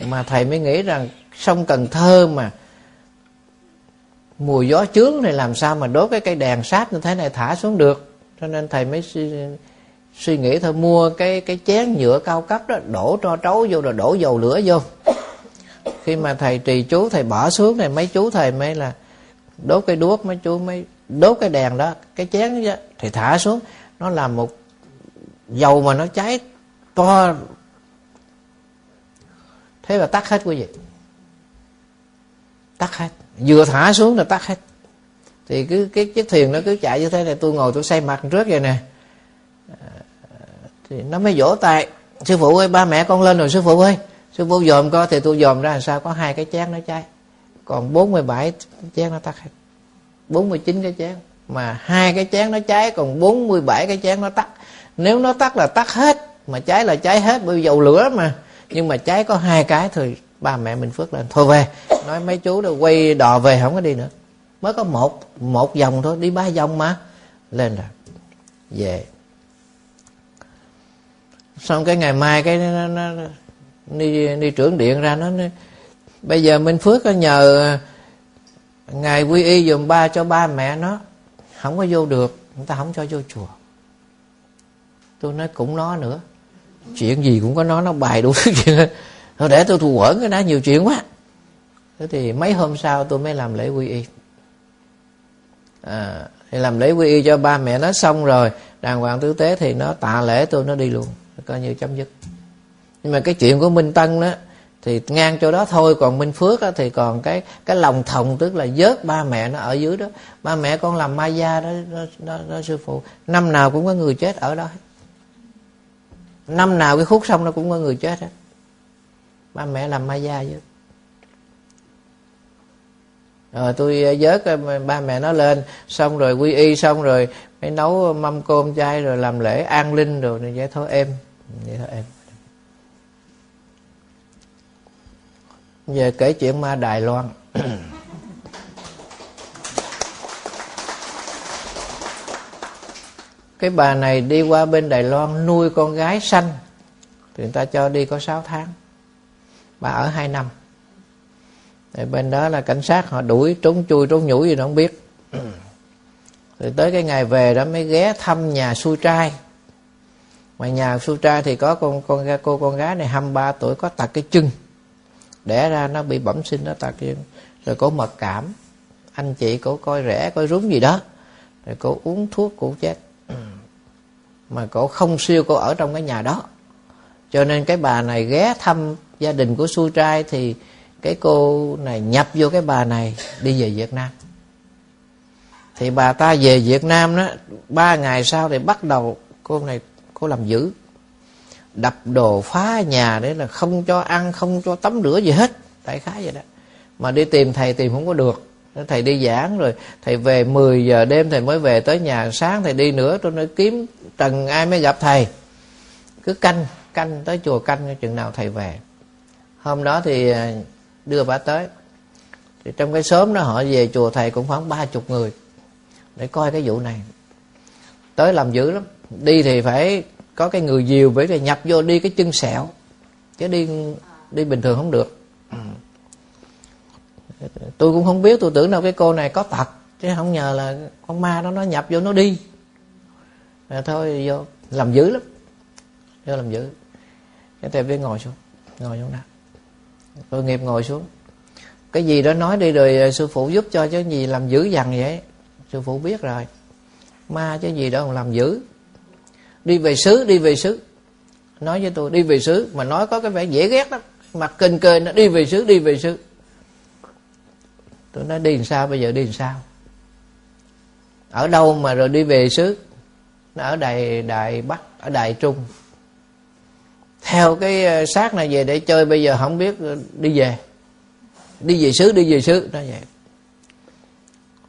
Mà thầy mới nghĩ rằng sông Cần Thơ mà mùa gió chướng này làm sao mà đốt cái cây đèn sát như thế này thả xuống được? Cho nên thầy mới suy, nghĩ thôi mua cái cái chén nhựa cao cấp đó đổ cho trấu vô rồi đổ dầu lửa vô. Khi mà thầy trì chú thầy bỏ xuống này mấy chú thầy mới là đốt cái đuốc mấy chú mới đốt cái đèn đó cái chén đó thì thả xuống. Nó làm một dầu mà nó cháy to. Thế là tắt hết quý vị. Tắt hết. Vừa thả xuống là tắt hết. Thì cứ cái chiếc thuyền nó cứ chạy như thế này tôi ngồi tôi say mặt trước vậy nè. À, thì nó mới vỗ tay. Sư phụ ơi, ba mẹ con lên rồi, sư phụ ơi. Sư phụ dòm coi, thì tôi dòm ra làm sao có hai cái chén nó cháy. Còn 47 chén nó tắt hết. 49 cái chén. Mà hai cái chén nó cháy, còn 47 cái chén nó tắt. Nếu nó tắt là tắt hết. Mà cháy là cháy hết, bởi vì dầu lửa mà. Nhưng mà cháy có hai cái thì ba mẹ mình phước lên. Thôi về, nói mấy chú đâu quay đò về, không có đi nữa. Mới có một một vòng thôi, đi ba vòng mà. Lên rồi về xong cái ngày mai cái nó, nó, nó đi đi trưởng điện ra nó, nó bây giờ minh phước có nhờ ngài quy y dùm ba cho ba mẹ nó không có vô được người ta không cho vô chùa. Tôi nói cũng nó nữa. Chuyện gì cũng có nó nó bài đủ chuyện thôi để tôi thù quẩn cái đó nhiều chuyện quá. Thế thì mấy hôm sau tôi mới làm lễ quy y. À, thì làm lễ quy y cho ba mẹ nó xong rồi đàng hoàng tử tế thì nó tạ lễ tôi nó đi luôn coi như chấm dứt. Nhưng mà cái chuyện của minh tân đó thì ngang chỗ đó thôi còn minh phước đó, thì còn cái cái lòng thòng tức là vớt ba mẹ nó ở dưới đó. Ba mẹ con làm ma gia đó, đó, đó, đó sư phụ. Năm nào cũng có người chết ở đó năm nào cái khúc sông nó cũng có người chết hết. Ba mẹ làm ma gia chứ rồi tôi vớt ờ, ba mẹ nó lên xong rồi quy y xong rồi mới nấu mâm cơm chay rồi làm lễ an linh rồi vậy thôi em vậy thôi em. Giờ kể chuyện ma đài loan. Cái bà này đi qua bên đài loan nuôi con gái sanh thì người ta cho đi có 6 tháng. Bà ở 2 năm. Thì bên đó là cảnh sát, họ đuổi trốn chui, trốn nhủi gì nó không biết. Thì tới cái ngày về đó mới ghé thăm nhà xui trai mà nhà Sutra trai thì có con con cô con gái này 23 tuổi có tật cái chân. Đẻ ra nó bị bẩm sinh nó tật chân, rồi cô mật cảm. Anh chị cổ coi rẻ coi rúng gì đó. Rồi cổ uống thuốc cổ chết. Mà cổ không siêu cổ ở trong cái nhà đó. Cho nên cái bà này ghé thăm gia đình của Su trai thì cái cô này nhập vô cái bà này đi về Việt Nam. Thì bà ta về Việt Nam đó ba ngày sau thì bắt đầu cô này cô làm dữ. Đập đồ phá nhà để là không cho ăn, không cho tắm rửa gì hết. Đại khái vậy đó. Mà đi tìm thầy tìm không có được. Thầy đi giảng rồi, thầy về 10 giờ đêm thầy mới về tới nhà. Sáng thầy đi nữa, tôi nói, kiếm trần, ai mới gặp thầy? Cứ canh canh tới chùa canh chừng nào thầy về. Hôm đó thì à, đưa bà tới. Thì trong cái sớm đó họ về chùa thầy cũng khoảng ba chục người để coi cái vụ này. Tới làm dữ lắm đi thì phải có cái người diều bởi vì nhập vô đi cái chân sẹo, chứ đi đi bình thường không được. Tôi cũng không biết, tôi tưởng đâu cái cô này có tật, chứ không nhờ là con ma đó nó nhập vô nó đi. Rồi thôi, vô, làm dữ lắm. Vô làm dữ. Cái thầy biết ngồi xuống ngồi xuống đó. Tôi nghiệp ngồi xuống. Cái gì đó nói đi rồi, sư phụ giúp cho, chứ gì làm dữ dằn vậy? Sư phụ biết rồi. Ma chứ gì đó làm dữ đi về xứ, đi về xứ. Nói với tôi, đi về xứ, mà nói có cái vẻ dễ ghét lắm. Mặt kênh kênh nó đi về xứ, đi về xứ. Tôi nói, đi làm sao, bây giờ đi làm sao? Ở đâu mà rồi đi về xứ? Nó ở đài đài bắc, ở đài trung. Theo cái ờ, xác này về để chơi, bây giờ không biết ờ, đi về. Đi về xứ, đi về xứ. Nó vậy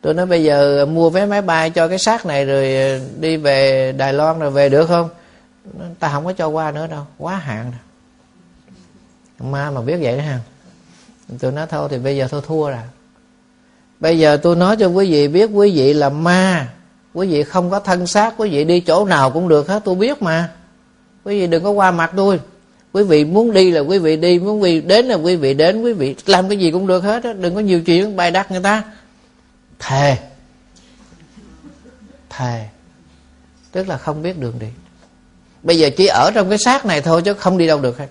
tôi nói bây giờ mua vé máy bay cho cái xác này rồi đi về đài loan rồi về được không? Ta không có cho qua nữa đâu, quá hạn rồi. Ma mà biết vậy đó ha tôi nói thôi thì bây giờ tôi thua rồi. Bây giờ tôi nói cho quý vị biết quý vị là ma. Quý vị không có thân xác, quý vị đi chỗ nào cũng được hết, tôi biết mà. Quý vị đừng có qua mặt tôi. Quý vị muốn đi là quý vị đi, muốn quý vị đến là quý vị đến, quý vị làm cái gì cũng được hết đó. đừng có nhiều chuyện, bài đặt người ta thề. Thề. Tức là không biết đường đi. Bây giờ chỉ ở trong cái xác này thôi chứ không đi đâu được hết.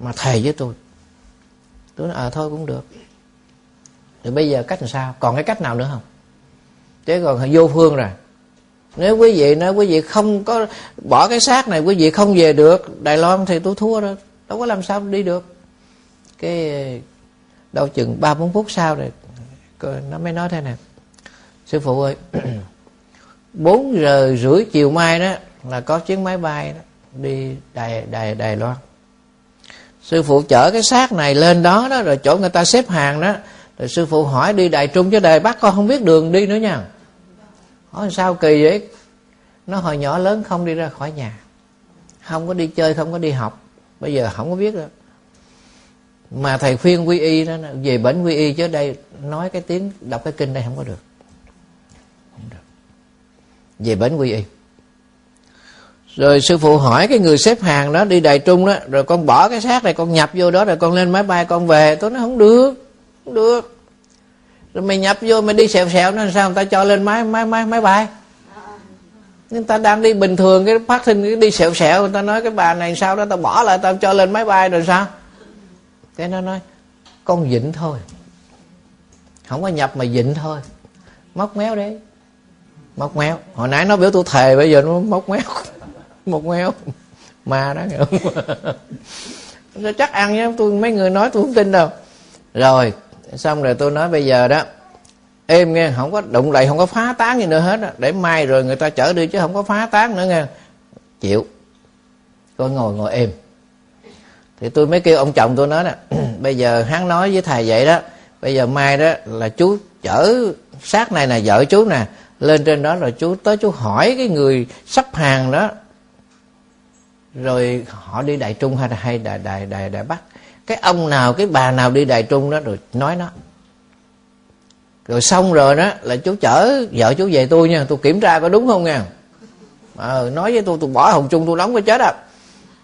Mà thề với tôi. Tôi nói ờ thôi cũng được. Thì bây giờ cách làm sao? Còn cái cách nào nữa không? Chứ còn vô phương rồi. Nếu quý vị nói quý vị không có bỏ cái xác này, quý vị không về được đài loan thì tôi thua rồi. Đâu có làm sao đi được. Cái, đâu chừng ba bốn phút sau rồi nó mới nói thế này. Sư phụ ơi, bốn giờ rưỡi chiều mai đó là có chuyến máy bay đó đi đài đài đài loan. Sư phụ chở cái xác này lên đó đó, rồi chỗ người ta xếp hàng đó. Rồi sư phụ hỏi đi đài trung chứ đài bắc con không biết đường đi nữa nha. Hỏi sao kỳ vậy? Nó hồi nhỏ lớn không đi ra khỏi nhà. Không có đi chơi, không có đi học. Bây giờ không có biết đâu mà thầy khuyên quy y đó, về bển quy y chứ đây, nói cái tiếng, đọc cái kinh đây không có được. Không được. Về bển quy y. Rồi sư phụ hỏi cái người xếp hàng đó, đi đài trung đó, rồi con bỏ cái xác này, con nhập vô đó, rồi con lên máy bay, con về. Tôi nói, không được không được. Rồi mày nhập vô, mày đi xèo xèo, nó sao người ta cho lên máy máy máy máy bay? Người ta đang đi bình thường, cái phát sinh, cái đi xẹo xẹo người ta nói, cái bà này sao đó, tao bỏ lại, tao cho lên máy bay rồi sao? Cái nó nói, con dịnh thôi. Không có nhập mà dịnh thôi. Móc méo đấy móc méo. Hồi nãy nó biểu tôi thề, bây giờ nó móc méo. Móc méo. Ma đó nghe không? Chắc ăn nhá tôi, mấy người nói tôi không tin đâu. Rồi, xong rồi tôi nói bây giờ đó, êm nghe, không có đụng lại, không có phá tán gì nữa hết đó. để mai rồi người ta chở đi chứ không có phá tán nữa nghe. Chịu. Coi ngồi ngồi êm thì tôi mới kêu ông chồng tôi nói nè bây giờ hắn nói với thầy vậy đó bây giờ mai đó là chú chở xác này là vợ chú nè lên trên đó rồi chú tới chú hỏi cái người sắp hàng đó. Rồi họ đi đại trung hay là hay đại đại đại đại bắc. Cái ông nào cái bà nào đi đại trung đó rồi nói nó. Rồi xong rồi đó là chú chở vợ chú về tôi nha tôi kiểm tra có đúng không nha. Ờ, nói với tôi tôi bỏ hồng trung tôi đóng cái chết à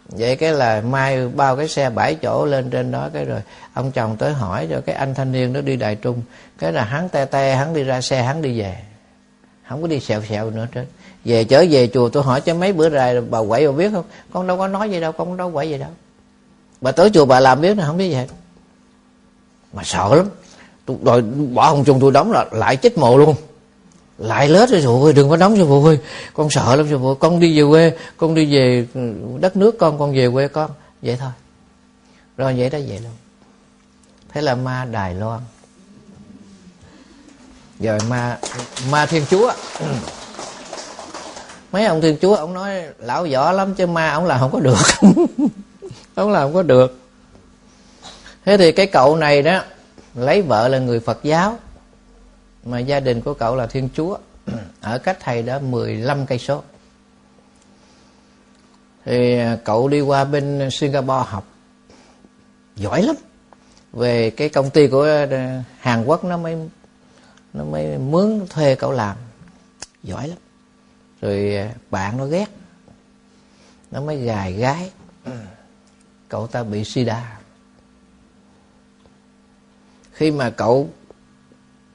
vậy cái là mai bao cái xe bảy chỗ lên trên đó cái rồi ông chồng tới hỏi cho cái anh thanh niên đó đi đại trung. Cái là hắn te te, hắn đi ra xe, hắn đi về. Không có đi xẹo xẹo nữa trên về trở về chùa, tôi hỏi cho mấy bữa rồi, bà quậy bà biết không? Con đâu có nói gì đâu, con đâu quậy gì đâu. Bà tới chùa bà làm biết là không biết gì hết. Mà sợ lắm. Tôi đòi bỏ hồng trùng, tôi đóng là lại chết mồ luôn lại lết rồi rồi đừng có đóng cho phụ ơi con sợ lắm cho phụ con đi về quê, con đi về ừ, đất nước con con về quê con. Vậy thôi. Rồi vậy đó, vậy luôn. Thế là ma đài loan. Giờ ma ma thiên chúa. Mấy ông thiên chúa, ông nói, lão võ lắm chứ ma ông làm không có được. Ông làm không có được. Thế thì cái cậu này đó, lấy vợ là người phật giáo mà gia đình của cậu là thiên chúa. Ở cách thầy đó 15 cây số. Thì à, cậu đi qua bên Singapore học. Giỏi lắm. Về cái công ty của à, Hàn Quốc nó mới nó mới mướn thuê cậu làm. Giỏi lắm. Rồi à, bạn nó ghét. Nó mới gài gái. Cậu ta bị sida. Khi mà cậu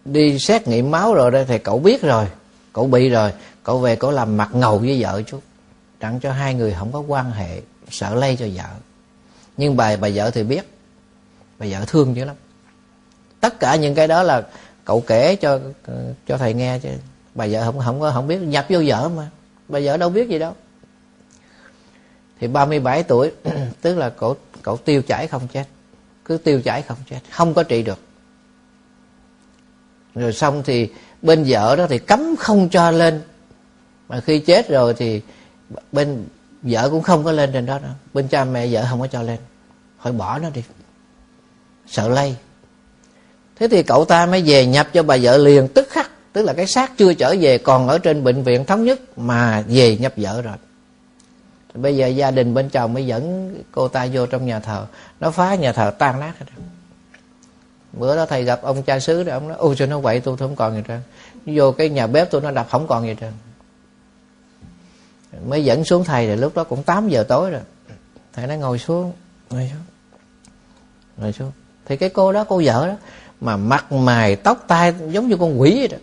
đi xét nghiệm máu rồi đây thì cậu biết rồi, cậu bị rồi, cậu về cậu làm mặt ngầu với vợ chút. Tặng cho hai người không có quan hệ, sợ lây cho vợ. Nhưng bà bà vợ thì biết, bà vợ thương dữ lắm. Tất cả những cái đó là cậu kể cho cho thầy nghe chứ. Bà vợ không không có, không biết, nhập vô vợ mà. Bà vợ đâu biết gì đâu. Thì 37 tuổi, tức là cậu cậu tiêu chảy không chết. Cứ tiêu chảy không chết, không có trị được rồi xong thì bên vợ đó thì cấm không cho lên. Mà khi chết rồi thì bên vợ cũng không có lên trên đó đâu, bên cha mẹ vợ không có cho lên. Hỏi bỏ nó đi. Sợ lây. Thế thì cậu ta mới về nhập cho bà vợ liền. Tức khắc tức là cái xác chưa trở về còn ở trên bệnh viện thống nhất mà về nhập vợ rồi. Bây giờ gia đình bên chồng mới dẫn cô ta vô trong nhà thờ. Nó phá nhà thờ tan nát hết bữa đó thầy gặp ông cha xứ đó ông nói ôi cho nó quậy tôi, tôi không còn gì trơn vô cái nhà bếp tôi nó đập không còn gì trơn mới dẫn xuống thầy rồi lúc đó cũng 8 giờ tối rồi. Thầy nó ngồi xuống ngồi xuống ngồi xuống. Thì cái cô đó cô vợ đó mà mặt mày tóc tai giống như con quỷ vậy đó.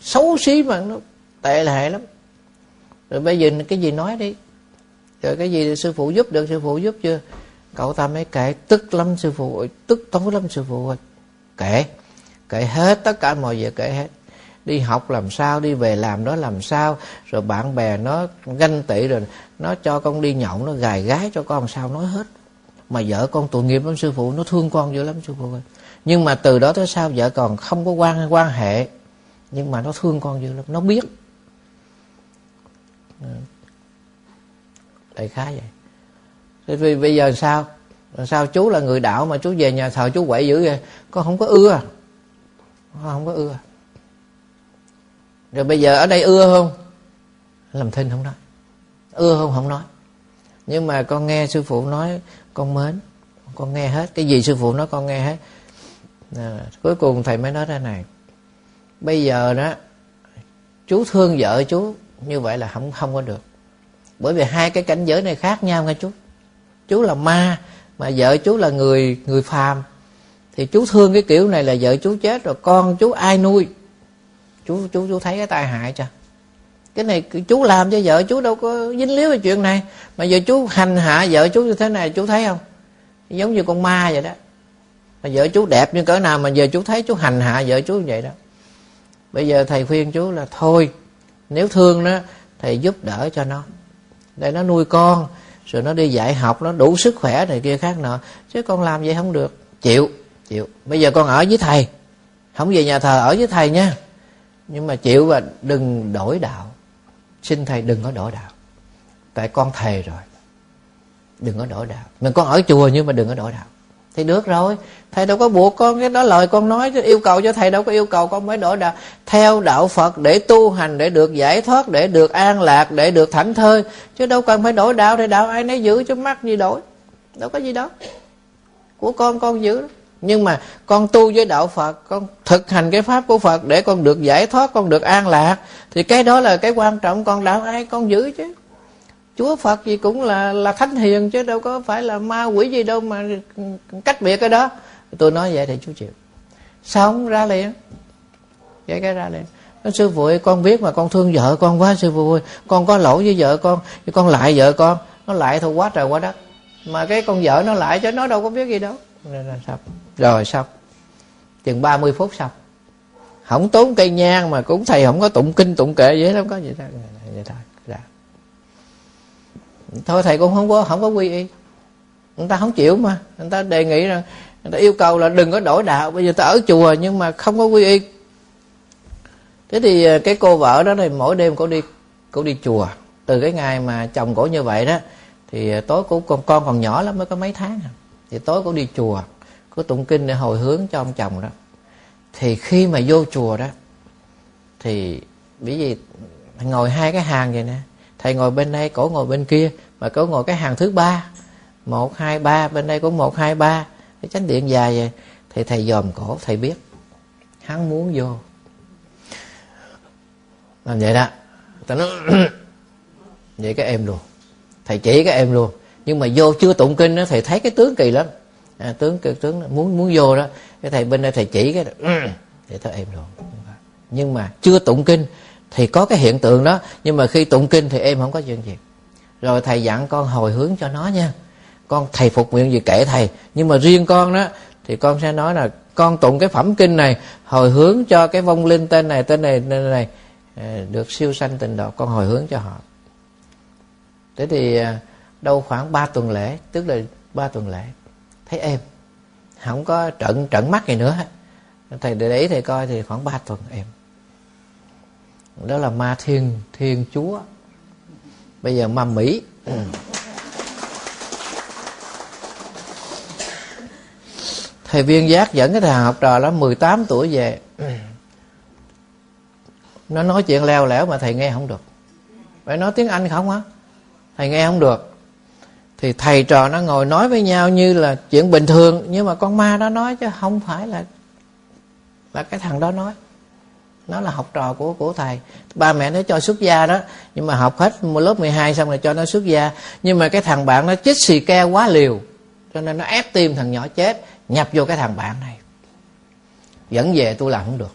Xấu xí mà nó tệ hại lắm. Rồi bây giờ cái gì nói đi? Rồi cái gì sư phụ giúp được sư phụ giúp chưa? Cậu ta mới kể, tức lắm sư phụ ơi, tức tối lắm sư phụ ơi. Kể kể hết, tất cả mọi việc kể hết. Đi học làm sao, đi về làm đó làm sao, rồi bạn bè nó ganh tị rồi nó cho con đi nhậu, nó gài gái cho con sao nói hết. Mà vợ con tội nghiệp lắm sư phụ, nó thương con dữ lắm sư phụ ơi. Nhưng mà từ đó tới sau vợ còn không có quan quan hệ, nhưng mà nó thương con dữ lắm, nó biết. Ừ. Đại khái vậy thế vì bây giờ sao? Sao? Chú là người đạo mà chú về nhà thờ chú quậy dữ vậy. Con không có ưa. Con không có ưa. Rồi bây giờ ở đây ưa không? Làm thinh không nói. Ưa không không nói. Nhưng mà con nghe sư phụ nói con mến. Con nghe hết. Cái gì sư phụ nói con nghe hết. À, cuối cùng thầy mới nói ra này. Bây giờ đó chú thương vợ chú như vậy là không không có được. Bởi vì hai cái cảnh giới này khác nhau nghe chú chú là ma, mà vợ chú là người người phàm. Thì chú thương cái kiểu này là vợ chú chết rồi con chú ai nuôi? Chú chú chú thấy cái tai hại chưa? Cái này chú làm cho vợ chú đâu có dính líu về chuyện này. Mà giờ chú hành hạ vợ chú như thế này, chú thấy không? Giống như con ma vậy đó. Mà vợ chú đẹp như cỡ nào mà giờ chú thấy chú hành hạ vợ chú như vậy đó. Bây giờ thầy khuyên chú là thôi, nếu thương nó, thầy giúp đỡ cho nó. Để nó nuôi con rồi nó đi dạy học, nó đủ sức khỏe này kia khác nọ. Chứ con làm vậy không được. Chịu chịu. Bây giờ con ở với thầy. Không về nhà thờ, ở với thầy nha. Nhưng mà chịu và đừng đổi đạo. Xin thầy đừng có đổi đạo. Tại con thầy rồi. Đừng có đổi đạo. Mình con ở chùa nhưng mà đừng có đổi đạo thì được rồi. Thầy đâu có buộc con cái đó lời con nói, chứ yêu cầu cho thầy đâu có yêu cầu. Con mới đổi đạo theo đạo phật, để tu hành, để được giải thoát, để được an lạc, để được thảnh thơi, chứ đâu cần phải đổi đạo thì đạo ai nấy giữ chứ mắc gì đổi đâu có gì đó của con con giữ đó. Nhưng mà con tu với đạo phật, con thực hành cái pháp của phật để con được giải thoát, con được an lạc, thì cái đó là cái quan trọng. Con đạo ai, con giữ chứ chúa phật gì cũng là là thánh hiền chứ đâu có phải là ma quỷ gì đâu mà cách biệt cái đó. Tôi nói vậy thì chú chịu. Xong ra liền? Vậy cái ra liền. Nói, sư phụ ơi, con biết mà con thương vợ con quá sư phụ ơi. Con có lỗi với vợ con con lại vợ con. Nó lại thôi quá trời quá đất. Mà cái con vợ nó lại chứ nó đâu có biết gì đâu. Rồi xong rồi xong chừng 30 phút xong không tốn cây nhang mà cũng thầy không có tụng kinh tụng kệ vậy lắm có vậy đó vậy thôi thôi thầy cũng không có không có quy y. Người ta không chịu mà. Người ta đề nghị rằng, người ta yêu cầu là đừng có đổi đạo. Bây giờ ta ở chùa nhưng mà không có quy y. Thế thì à, cái cô vợ đó thì mỗi đêm cô đi cô đi chùa. Từ cái ngày mà chồng cổ như vậy đó, thì à, tối cô, con con còn nhỏ lắm, mới có mấy tháng à. thì tối cô đi chùa, cô tụng kinh để hồi hướng cho ông chồng đó. Thì khi mà vô chùa đó, thì, bởi vì ngồi hai cái hàng vậy nè thầy ngồi bên đây cổ ngồi bên kia mà cổ ngồi cái hàng thứ ba. Một hai ba bên đây cũng một hai ba. Cái chánh điện dài vậy. Thì thầy dòm cổ thầy biết. Hắn muốn vô. Làm vậy đó. Ta nói vậy cái em luôn. Thầy chỉ cái em luôn. Nhưng mà vô chưa tụng kinh đó thầy thấy cái tướng kỳ lắm. À, tướng cái tướng muốn muốn vô đó. Cái thầy bên đây thầy chỉ cái để thôi em luôn. Nhưng mà chưa tụng kinh thì có cái hiện tượng đó, nhưng mà khi tụng kinh thì em không có chuyện gì. Rồi thầy dặn con hồi hướng cho nó nha. Con, thầy phục nguyện gì kể thầy. Nhưng mà riêng con đó, thì con sẽ nói là, con tụng cái phẩm kinh này, hồi hướng cho cái vong linh tên này tên này tên này à, được siêu sanh tình độ, con hồi hướng cho họ. Thế thì à, đâu khoảng 3 tuần lễ, tức là ba tuần lễ, thấy em, không có trận trận mắt gì nữa. Thầy để ý thầy coi thì khoảng 3 tuần em đó là ma thiên thiên chúa. Bây giờ ma mỹ. Ừ. thầy viên giác dẫn cái thằng học trò đó 18 tuổi về. Ừ. Nó nói chuyện leo lẻo mà thầy nghe không được. Phải nói tiếng anh không á thầy nghe không được. Thì thầy trò nó ngồi nói với nhau như là chuyện bình thường, nhưng mà con ma đó nói chứ không phải là là cái thằng đó nói nó là học trò của của thầy. Ba mẹ nó cho xuất gia đó, nhưng mà học hết một lớp 12 xong rồi cho nó xuất gia. Nhưng mà cái thằng bạn nó chích xì ke quá liều, cho nên nó ép tim thằng nhỏ chết, nhập vô cái thằng bạn này. Dẫn về tôi làm không được.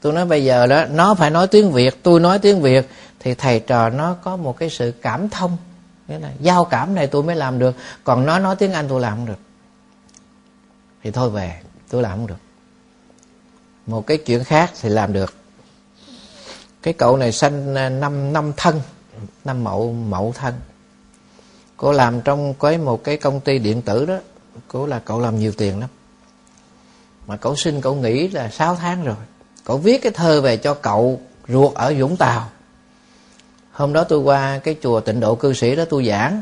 Tôi nói bây giờ đó, nó phải nói tiếng việt, tôi nói tiếng việt, thì thầy trò nó có một cái sự cảm thông. Nghĩa là giao cảm này tôi mới làm được, còn nó nói tiếng anh tôi làm không được. Thì thôi về, tôi làm không được một cái chuyện khác thì làm được. Cái cậu này sanh à, năm năm thân, năm mậu mậu thân. Cô làm trong cái một cái công ty điện tử đó. Cô là cậu làm nhiều tiền lắm. Mà cậu xin cậu nghỉ là 6 tháng rồi. Cậu viết cái thơ về cho cậu ruột ở Vũng Tàu. Hôm đó tôi qua cái chùa tịnh độ cư sĩ đó tôi giảng.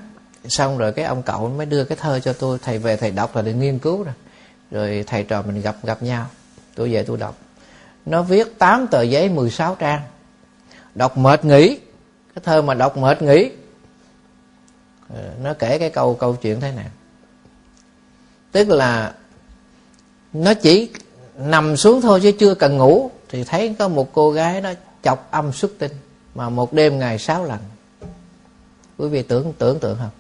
Xong rồi cái ông cậu mới đưa cái thơ cho tôi. Thầy về thầy đọc là để nghiên cứu rồi. Rồi thầy trò mình gặp gặp nhau tôi về tôi đọc. Nó viết 8 tờ giấy 16 trang. Đọc mệt nghỉ. Cái thơ mà đọc mệt nghỉ. Ừ, nó kể cái câu câu chuyện thế nào tức là nó chỉ nằm xuống thôi chứ chưa cần ngủ. Thì thấy có một cô gái đó chọc âm xuất tinh mà một đêm ngày sáu lần. Quý vị tưởng tưởng tượng không?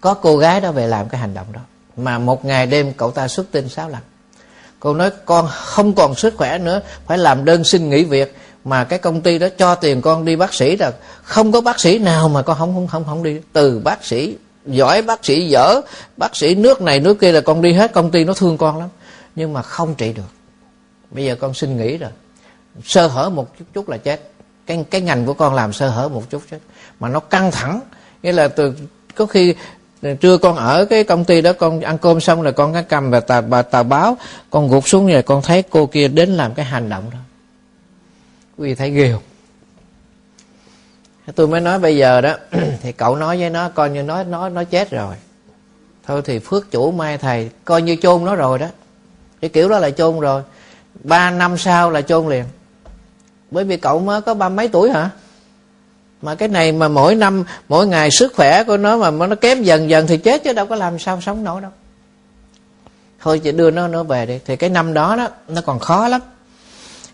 Có cô gái đó về làm cái hành động đó mà một ngày đêm cậu ta xuất tinh sáu lần cô nói, con không còn sức khỏe nữa, phải làm đơn xin nghỉ việc. Mà cái công ty đó cho tiền con đi bác sĩ là không có bác sĩ nào mà con không không không không đi. Từ bác sĩ giỏi, bác sĩ dở, bác sĩ nước này, nước kia là con đi hết, công ty nó thương con lắm. Nhưng mà không trị được. Bây giờ con xin nghỉ rồi. Sơ hở một chút chút là chết. Cái cái ngành của con làm sơ hở một chút chết mà nó căng thẳng. Nghĩa là từ, có khi Ờ, trưa con ở cái công ty đó con ăn cơm xong rồi con cái cầm và tờ, bà, tờ báo. Con gục xuống rồi con thấy cô kia đến làm cái hành động đó. Quý vị thấy ghê không? Tôi mới nói bây giờ đó thì cậu nói với nó coi như nói nó nó chết rồi. Thôi thì phước chủ mai thầy coi như chôn nó rồi đó. Cái kiểu đó là chôn rồi. Ba năm sau là chôn liền. Bởi vì cậu mới có ba mấy tuổi hả? Mà cái này mà mỗi năm, mỗi ngày sức khỏe của nó mà nó kém dần dần thì chết chứ đâu có làm sao sống nổi đâu. Thôi chỉ đưa nó nó về đi. Thì cái năm đó đó, nó còn khó lắm.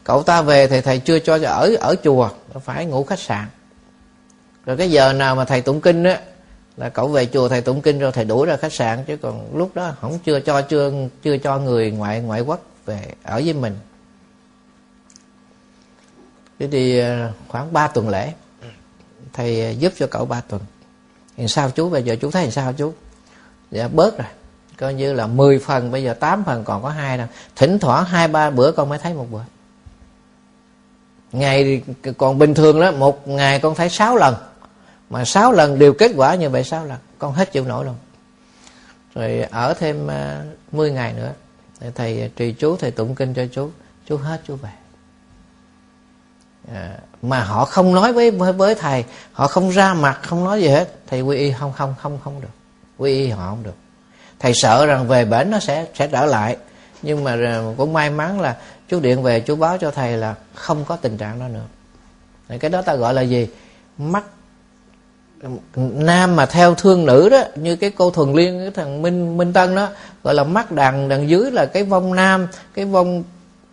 Cậu ta về thì thầy chưa cho ở ở chùa, nó phải ngủ khách sạn. Rồi cái giờ nào mà thầy tụng kinh á, là cậu về chùa thầy tụng kinh rồi thầy đuổi ra khách sạn. Chứ còn lúc đó không chưa cho, chưa chưa cho người ngoại ngoại quốc về ở với mình. Thế thì à, khoảng 3 tuần lễ thầy à, giúp cho cậu 3 tuần. Thì sao chú? Bây giờ chú thấy sao chú? Dạ bớt rồi. Coi như là 10 phần, bây giờ 8 phần, còn có hai đâu. Thỉnh thoảng hai, ba bữa con mới thấy một bữa. Ngày còn bình thường đó một ngày con thấy 6 lần. Mà 6 lần đều kết quả như vậy 6 lần. Con hết chịu nổi luôn. Rồi ở thêm à, 10 ngày nữa. Thầy à, trì chú, thầy tụng kinh cho chú. Chú hết chú về à, mà họ không nói với, với với thầy họ không ra mặt không nói gì hết thầy quy y không không không không được. Quy y họ không được. Thầy sợ rằng về bển nó sẽ sẽ trở lại nhưng mà cũng may mắn là chú điện về chú báo cho thầy là không có tình trạng đó nữa. Cái đó ta gọi là gì? Mắt nam mà theo thương nữ đó như cái cô thuần liên cái thằng minh minh tân đó gọi là mắt đằng đằng dưới là cái vong nam cái vong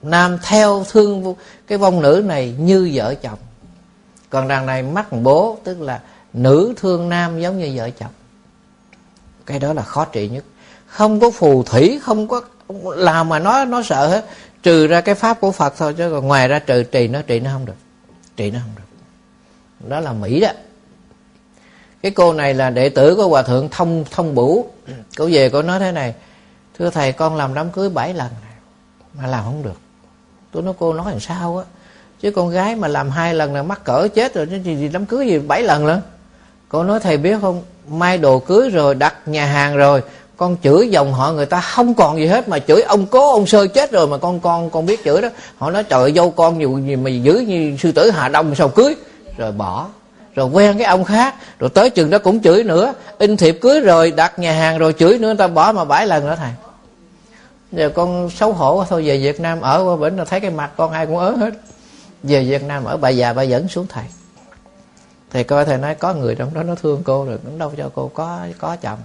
nam theo thương cái vong nữ này như vợ chồng. Còn đằng này mắt bố, tức là nữ thương nam giống như vợ chồng. Cái đó là khó trị nhất. Không có phù thủy, không có làm mà nó nó sợ hết. Trừ ra cái pháp của phật thôi, chứ còn ngoài ra trừ trì nó trị nó không được. Trị nó không được. Đó là mỹ đó. Cái cô này là đệ tử của hòa thượng thông thông bủ cô về cô nói thế này, thưa thầy, con làm đám cưới bảy lần mà làm không được tôi nói cô nói làm sao á. Chứ con gái mà làm hai lần là mắc cỡ chết rồi, chứ gì đám cưới gì bảy lần nữa cô nói, thầy biết không, mai đồ cưới rồi, đặt nhà hàng rồi, con chửi dòng họ người ta không còn gì hết mà chửi ông cố ông sơ chết rồi mà con con con biết chửi đó. Họ nói, trời dâu con nhiều gì mà giữ như sư tử hà đông sao cưới? Rồi bỏ. Rồi quen cái ông khác, rồi tới chừng đó cũng chửi nữa. In thiệp cưới rồi, đặt nhà hàng rồi, chửi nữa, người ta bỏ mà bảy lần nữa thầy giờ con xấu hổ thôi về Việt Nam ở qua bển là thấy cái mặt con ai cũng ớ hết. Về Việt Nam ở bà già bà dẫn xuống thầy. Thầy coi, thầy nói có người trong đó, nó thương cô rồi cũng đâu cho cô có có chồng.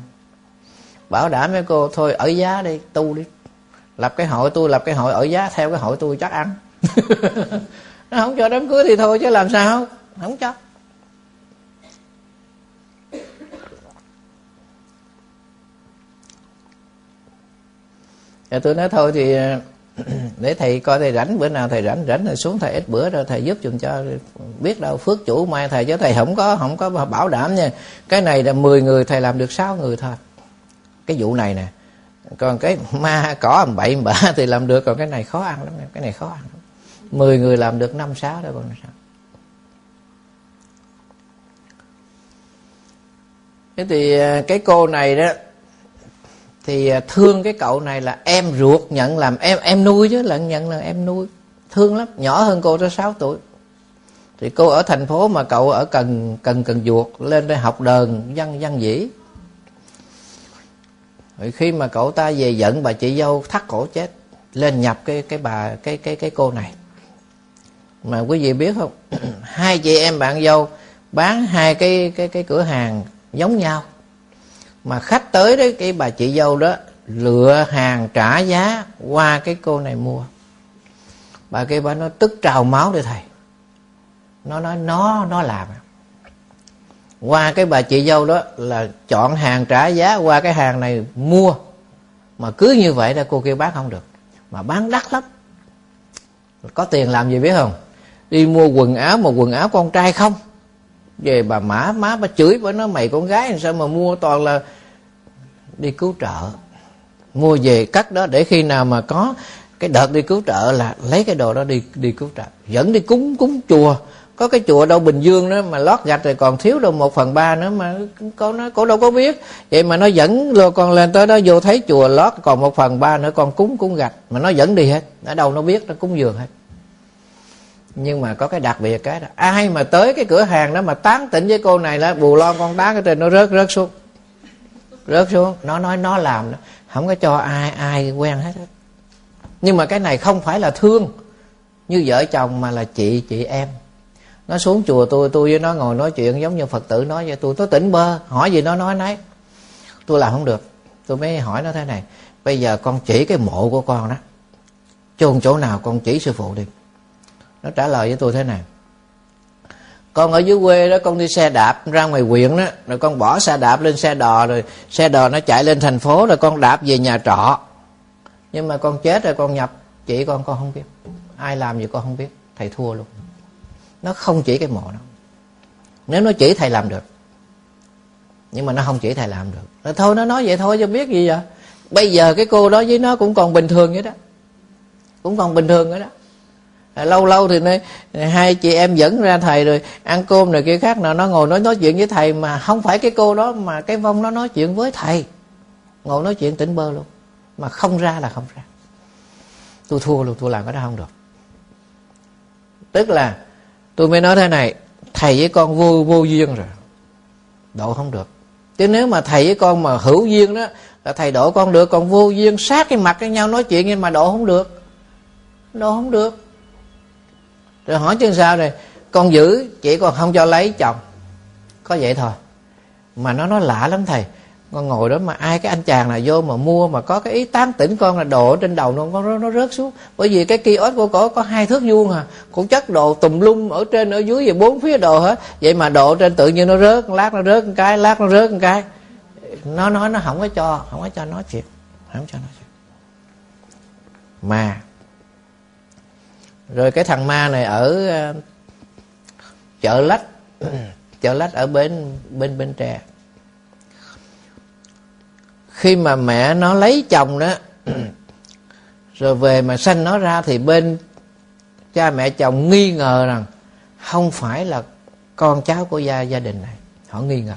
Bảo đảm với cô, thôi ở giá đi, tu đi. Lập cái hội tôi, lập cái hội ở giá, theo cái hội tôi chắc ăn. Nó không cho đám cưới thì thôi chứ làm sao? Không cho. Rồi tôi nói thôi thì, để thầy coi thầy rảnh bữa nào thầy rảnh rảnh rồi xuống thầy ít bữa rồi thầy giúp dùm cho biết đâu, phước chủ mai thầy chứ thầy không có không có bảo đảm nha. Cái này là 10 người thầy làm được 6 người thôi. Cái vụ này nè, còn cái ma cỏ bậy bạ thì làm được, còn cái này khó ăn lắm cái này khó ăn lắm. 10 người làm được năm, sáu đó còn sao. Thế thì à, cái cô này đó thì à, thương cái cậu này là em ruột nhận làm em em nuôi chứ, lận nhận là em nuôi. Thương lắm, nhỏ hơn cô tới 6 tuổi. Thì cô ở thành phố mà cậu ở cần cần cần duột, lên đây học đờn, văn văn dĩ rồi khi mà cậu ta về giận bà chị dâu, thắt cổ chết, lên nhập cái cái bà, cái cái cái cô này. Mà quý vị biết không? Hai chị em bạn dâu bán hai cái cái cái cửa hàng giống nhau mà khách tới đấy, cái bà chị dâu đó lựa hàng trả giá qua cái cô này mua. Bà kia bà nó tức trào máu để thầy. Nó nói, nó nó làm. Qua cái bà chị dâu đó là chọn hàng trả giá qua cái hàng này mua. Mà cứ như vậy là cô kia bán không được. Mà bán đắt lắm. Có tiền làm gì biết không? Đi mua quần áo mà quần áo con trai không? Về bà mã má bà chửi bà nói, mày con gái làm sao mà mua toàn là đi cứu trợ? Mua về cắt đó để khi nào mà có cái đợt đi cứu trợ là lấy cái đồ đó đi đi cứu trợ. Dẫn đi cúng cúng chùa. Có cái chùa đâu bình dương đó mà lót gạch rồi còn thiếu đâu một phần ba nữa mà con nó cổ đâu có biết. Vậy mà nó dẫn rồi con lên tới đó, vô thấy chùa lót còn một phần ba nữa còn cúng cúng gạch. Mà nó dẫn đi hết. Ở đâu nó biết, nó cúng dường hết nhưng mà có cái đặc biệt cái đó, ai mà tới cái cửa hàng đó mà tán tỉnh với cô này là bù lon con đá cái trên nó rớt rớt xuống. Rớt xuống, nó nói nó làm đó, không có cho ai ai quen hết nhưng mà cái này không phải là thương như vợ chồng mà là chị chị em. Nó xuống chùa tôi tôi với nó ngồi nói chuyện giống như phật tử nói với tôi tôi tỉnh bơ, hỏi gì nó nói nấy. Tôi làm không được. Tôi mới hỏi nó thế này, bây giờ con chỉ cái mộ của con đó, chôn chỗ nào con chỉ sư phụ đi nó trả lời với tôi thế này. Con ở dưới quê đó, con đi xe đạp ra ngoài huyện đó, rồi con bỏ xe đạp lên xe đò, rồi xe đò nó chạy lên thành phố, rồi con đạp về nhà trọ. Nhưng mà con chết rồi, con nhập, chỉ con con không biết. Ai làm gì con không biết, thầy thua luôn. Nó không chỉ cái mộ đó nếu nó chỉ, thầy làm được. Nhưng mà nó không chỉ, thầy làm được. Nó thôi, nó nói vậy thôi, cho biết gì vậy? Bây giờ cái cô đó với nó cũng còn bình thường vậy đó. Cũng còn bình thường vậy đó. À, lâu lâu thì nói, hai chị em dẫn ra thầy rồi ăn cơm rồi kia khác nào nó ngồi nói nói chuyện với thầy mà không phải cái cô đó mà cái vong nó nói chuyện với thầy. Ngồi nói chuyện tỉnh bơ luôn. Mà không ra là không ra. Tôi thua luôn tôi làm cái đó không được. Tức là tôi mới nói thế này thầy với con vô vô duyên rồi. Độ không được. Chứ nếu mà thầy với con mà hữu duyên đó là thầy độ con được còn vô duyên sát cái mặt với nhau nói chuyện nhưng mà độ không được. Độ không được rồi hỏi chân sao này con giữ chỉ còn không cho lấy chồng. Có vậy thôi. Mà nó nói lạ lắm thầy. Con ngồi đó mà ai cái anh chàng nào vô mà mua mà có cái ý tán tỉnh con là đồ trên đầu nó nó, nó rớt xuống. Bởi vì cái kiosk của cổ có hai thước vuông à. Cũng chất đồ tùm lum ở trên ở dưới và bốn phía đồ hết. Vậy mà độ trên tự nhiên nó rớt lát nó rớt một cái lát nó rớt một cái. Nó nói nó không có cho không có cho nói chuyện không cho nói chuyện. Mà rồi cái thằng ma này ở ờ, chợ lách chợ lách ở bên bên bên tre. Khi mà mẹ nó lấy chồng đó, rồi về mà sanh nó ra thì bên cha mẹ chồng nghi ngờ rằng không phải là con cháu của gia gia đình này. Họ nghi ngờ.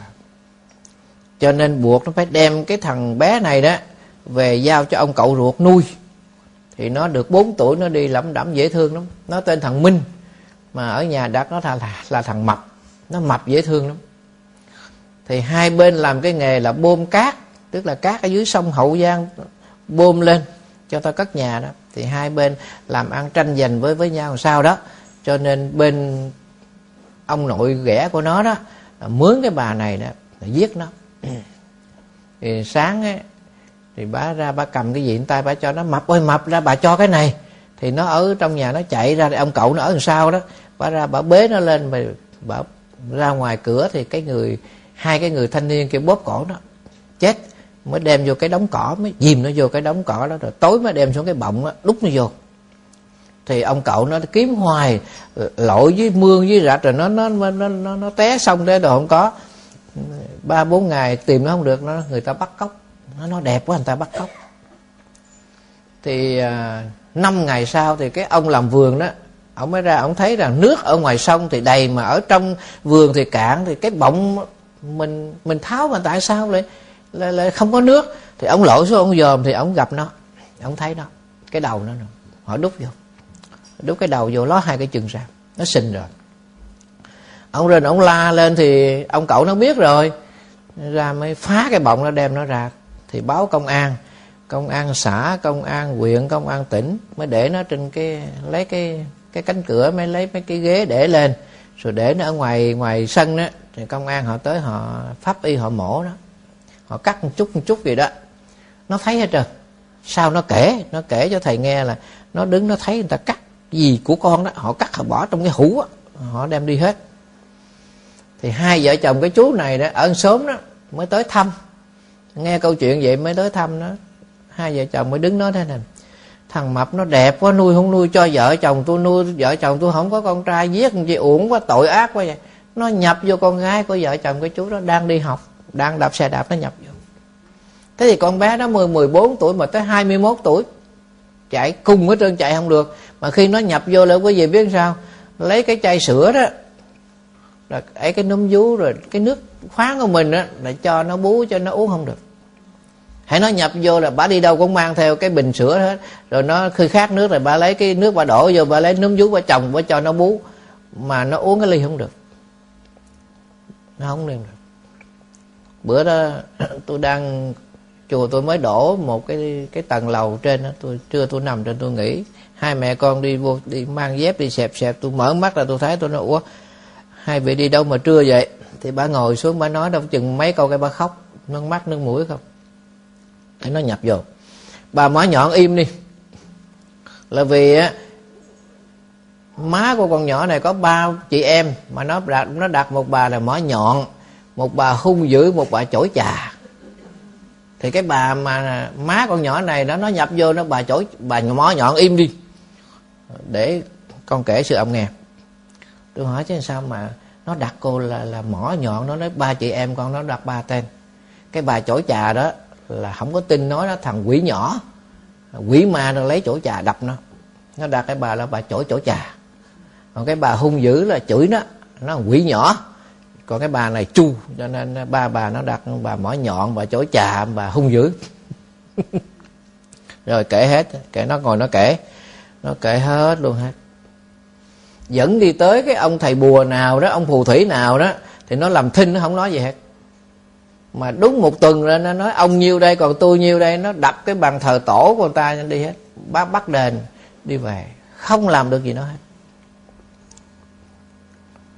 Cho nên buộc nó phải đem cái thằng bé này đó về giao cho ông cậu ruột nuôi thì nó được 4 tuổi nó đi lẩm đẩm dễ thương lắm. Nó tên thằng minh mà ở nhà đặt nó là, là, là thằng mập. Nó mập dễ thương lắm. Thì hai bên làm cái nghề là bơm cát tức là cát ở dưới sông hậu giang bơm lên cho ta cất nhà đó. Thì hai bên làm ăn tranh giành với với nhau sao đó. Cho nên bên ông nội ghẻ của nó đó mướn cái bà này đó giết nó. Thì sáng ấy, thì bà ra bà cầm cái gì tay bà cho nó mập. Ơi mập ra bà cho cái này. Thì nó ở trong nhà nó chạy ra ông cậu nó ở đằng sau đó. Bà ra bà bế nó lên mà bà ra ngoài cửa thì cái người hai cái người thanh niên kia bóp cổ nó. Chết. Mới đem vô cái đống cỏ mới dìm nó vô cái đống cỏ đó rồi tối mới đem xuống cái bọng đó, đút nó vô. Thì ông cậu nó kiếm hoài lội với mương với rạch rồi nó nó nó nó, nó té xong đấy rồi không có. Ba bốn ngày tìm nó không được nó người ta bắt cóc nó nó đẹp quá người ta bắt cóc. Thì à, năm ngày sau thì cái ông làm vườn đó ông mới ra ông thấy rằng nước ở ngoài sông thì đầy mà ở trong vườn thì cạn thì cái bọng mình mình tháo mà tại sao lại lại, lại không có nước? Thì ông lội xuống ông dòm thì ông gặp nó. Ông thấy nó cái đầu nó họ đút vô. Đút cái đầu vô ló hai cái chân ra nó sinh rồi. Ông lên ông la lên thì ông cậu nó biết rồi ra mới phá cái bọng nó đem nó ra thì báo công an. Công an xã công an huyện công an tỉnh mới để nó trên cái lấy cái cái cánh cửa mới lấy mấy cái ghế để lên. Rồi để nó ở ngoài ngoài sân đó thì công an họ tới họ pháp y họ mổ đó. Họ cắt một chút một chút gì đó. Nó thấy hết trơn. Sao nó kể? Nó kể cho thầy nghe là nó đứng nó thấy người ta cắt gì của con đó. Họ cắt họ bỏ trong cái hũ đó, họ đem đi hết. Thì hai vợ chồng cái chú này đó ở sớm đó mới tới thăm nghe câu chuyện vậy mới tới thăm nó. Hai vợ chồng mới đứng nói thế này, thằng mập nó đẹp quá, nuôi không nuôi cho vợ chồng tôi, nuôi vợ chồng tôi không có con trai, giết gì uổng quá, tội ác quá vậy. Nó nhập vô con gái của vợ chồng của chú đó, đang đi học, đang đạp xe đạp nó nhập vô. Thế thì con bé đó mười mười bốn tuổi mà tới hai mươi 21 tuổi, chạy cùng hết trơn, chạy không được. Mà khi nó nhập vô là quý vị biết sao, lấy cái chai sữa đó, rồi ấy cái núm vú, rồi cái nước khoáng của mình á, là cho nó bú, cho nó uống không được. Hãy nó nhập vô là bà đi đâu cũng mang theo cái bình sữa hết. Rồi nó khi khát nước rồi bà lấy cái nước bà đổ vô bà lấy núm vú bà chồng bà cho nó bú. Mà nó uống cái ly không được. Nó không được. Bữa đó tôi đang, chùa tôi mới đổ một cái cái tầng lầu trên đó. Tôi trưa tôi nằm trên tôi nghỉ. Hai mẹ con đi vô, đi mang dép, đi xẹp xẹp. Tôi mở mắt ra, tôi thấy tôi nói, ủa, hai vị đi đâu mà trưa vậy? Thì bà ngồi xuống, bà nói đâu chừng mấy câu cái bà khóc, nước mắt, nước mũi không? Để nó nhập vô. Bà má nhọn im đi. Là vì á, má của con nhỏ này có ba chị em, mà nó đặt nó đặt một bà là mỏ nhọn, một bà hung dữ, một bà chổi chà. Thì cái bà mà má con nhỏ này đó, nó nhập vô, nó bà chổi, bà mỏ nhọn im đi. Để con kể sự ông nghe. Tôi hỏi chứ sao mà nó đặt cô là là mỏ nhọn, nó nói, ba chị em con nó đặt ba tên. Cái bà chổi trà đó là không có tin nói nó thằng quỷ nhỏ, quỷ ma nó lấy chỗ trà đập nó. Nó đặt cái bà là bà chổi chỗ trà còn cái bà hung dữ là chửi nó nó quỷ nhỏ. Còn cái bà này chu, cho nên ba bà nó đặt bà mỏ nhọn, bà chổi trà bà hung dữ. Rồi kể hết, kể, nó ngồi nó kể. Nó kể hết luôn hết dẫn đi tới cái ông thầy bùa nào đó, ông phù thủy nào đó, thì nó làm thinh, nó không nói gì hết. Mà đúng một tuần rồi nó nói, ông nhiêu đây, còn tôi nhiêu đây. Nó đập cái bàn thờ tổ của người ta đi hết. Bắt bắt đền đi về, không làm được gì nó hết.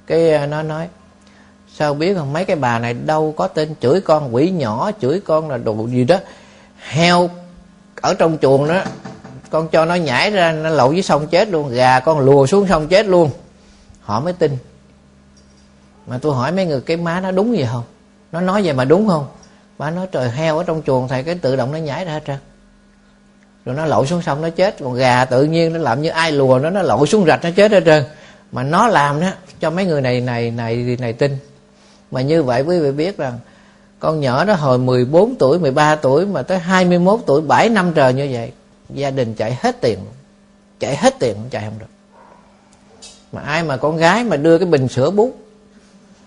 Cái à, nó nói, sao biết không? Mấy cái bà này đâu có tên chửi con quỷ nhỏ, chửi con là đồ gì đó, heo ở trong chuồng đó con cho nó nhảy ra, nó lậu dưới sông chết luôn, gà con lùa xuống sông chết luôn. Họ mới tin. Mà tôi hỏi mấy người, cái má nó đúng gì không? Nó nói vậy mà đúng không? Má nói, trời, heo ở trong chuồng thầy, cái tự động nó nhảy ra hết trơn. Rồi nó lội xuống sông, nó chết. Còn gà tự nhiên nó làm như ai lùa nó nó lội xuống rạch nó chết hết trơn. Mà nó làm đó, cho mấy người này này này này tin. Mà như vậy quý vị biết rằng, con nhỏ đó hồi 14 tuổi 13 tuổi mà tới 21 tuổi 7 năm trời như vậy gia đình chạy hết tiền, chạy hết tiền cũng chạy không được. Mà ai mà con gái mà đưa cái bình sữa bút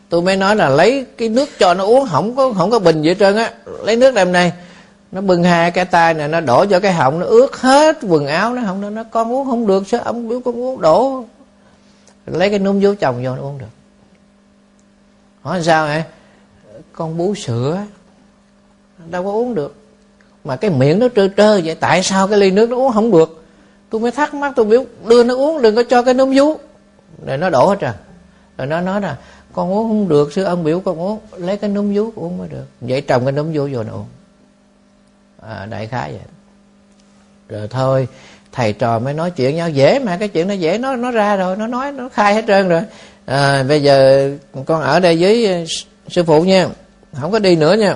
tôi mới nói là lấy cái nước cho nó uống, không có không có bình gì hết trơn á. Lấy nước đem này, nó bưng hai cái tay này, nó đổ cho cái họng, nó ướt hết quần áo, nó không, nó con uống không được sao ông biểu con uống đổ. Lấy cái núm vô chồng vô nó uống được. Hỏi sao vậy? con bú sữa, đâu có uống được mà cái miệng nó trơ trơ vậy tại sao cái ly nước nó uống không được? Tôi mới thắc mắc tôi biểu đưa nó uống đừng có cho cái núm vú. Rồi nó đổ hết trơn. Rồi nó nói là con uống không được sư ông biểu con uống lấy cái núm vú uống mới được. Vậy trồng cái núm vú vô nó uống. À, đại khái vậy. Rồi thôi thầy trò mới nói chuyện nhau. Dễ mà cái chuyện nó dễ nó nó ra rồi nó nói nó khai hết trơn rồi. À, bây giờ con ở đây với ờ, sư phụ nha. Không có đi nữa nha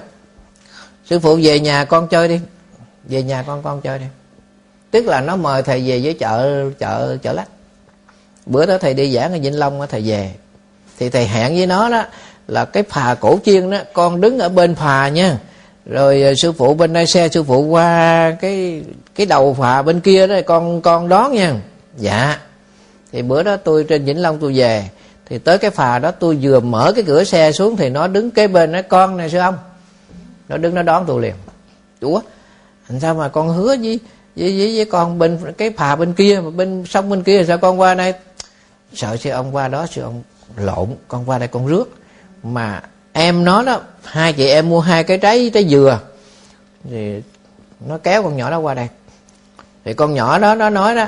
sư phụ, về nhà con chơi đi. Về nhà con con chơi đi. Tức là nó mời thầy về với chợ chợ chợ lách. Bữa đó thầy đi giảng ở vĩnh long, thầy về. Thì thầy hẹn với nó đó là cái phà cổ chiên đó, con đứng ở bên phà nha. Rồi ờ, sư phụ bên đây xe sư phụ qua cái cái đầu phà bên kia đó, con con đón nha. Dạ. Thì bữa đó tôi trên vĩnh long tôi về. Thì tới cái phà đó tôi vừa mở cái cửa xe xuống thì nó đứng kế bên nói, con này, sư ông nó đứng nó đón tôi liền. Ủa làm sao mà con hứa với với, với, với con bên cái phà bên kia mà bên sông bên kia sao con qua đây? Sợ sư ông qua đó sư ông lộn con qua đây con rước. Mà em nó đó hai chị em mua hai cái trái trái dừa thì nó kéo con nhỏ đó qua đây. Thì con nhỏ đó nó nói đó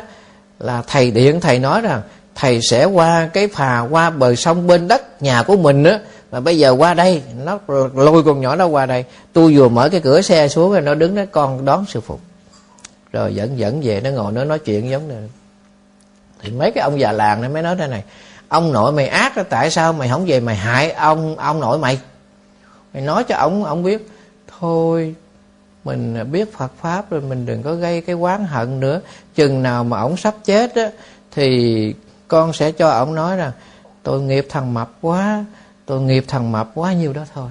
là thầy điện thầy nói rằng thầy sẽ qua cái phà qua bờ sông bên đất nhà của mình á mà bây giờ qua đây, nó lôi con nhỏ nó qua đây, tôi vừa mở cái cửa xe xuống rồi nó đứng đó, con đón sư phụ. Rồi dẫn dẫn về, nó ngồi, nó nói chuyện giống này thì mấy cái ông già làng này mới nói thế này, ông nội mày ác đó, tại sao mày không về mày hại ông ông nội mày? Mày nói cho ông ông biết, thôi, mình biết Phật pháp rồi, mình đừng có gây cái quán hận nữa. Chừng nào mà ông sắp chết á, thì con sẽ cho ông nói rằng tôi nghiệp thằng mập quá tôi nghiệp thằng mập quá nhiêu đó thôi.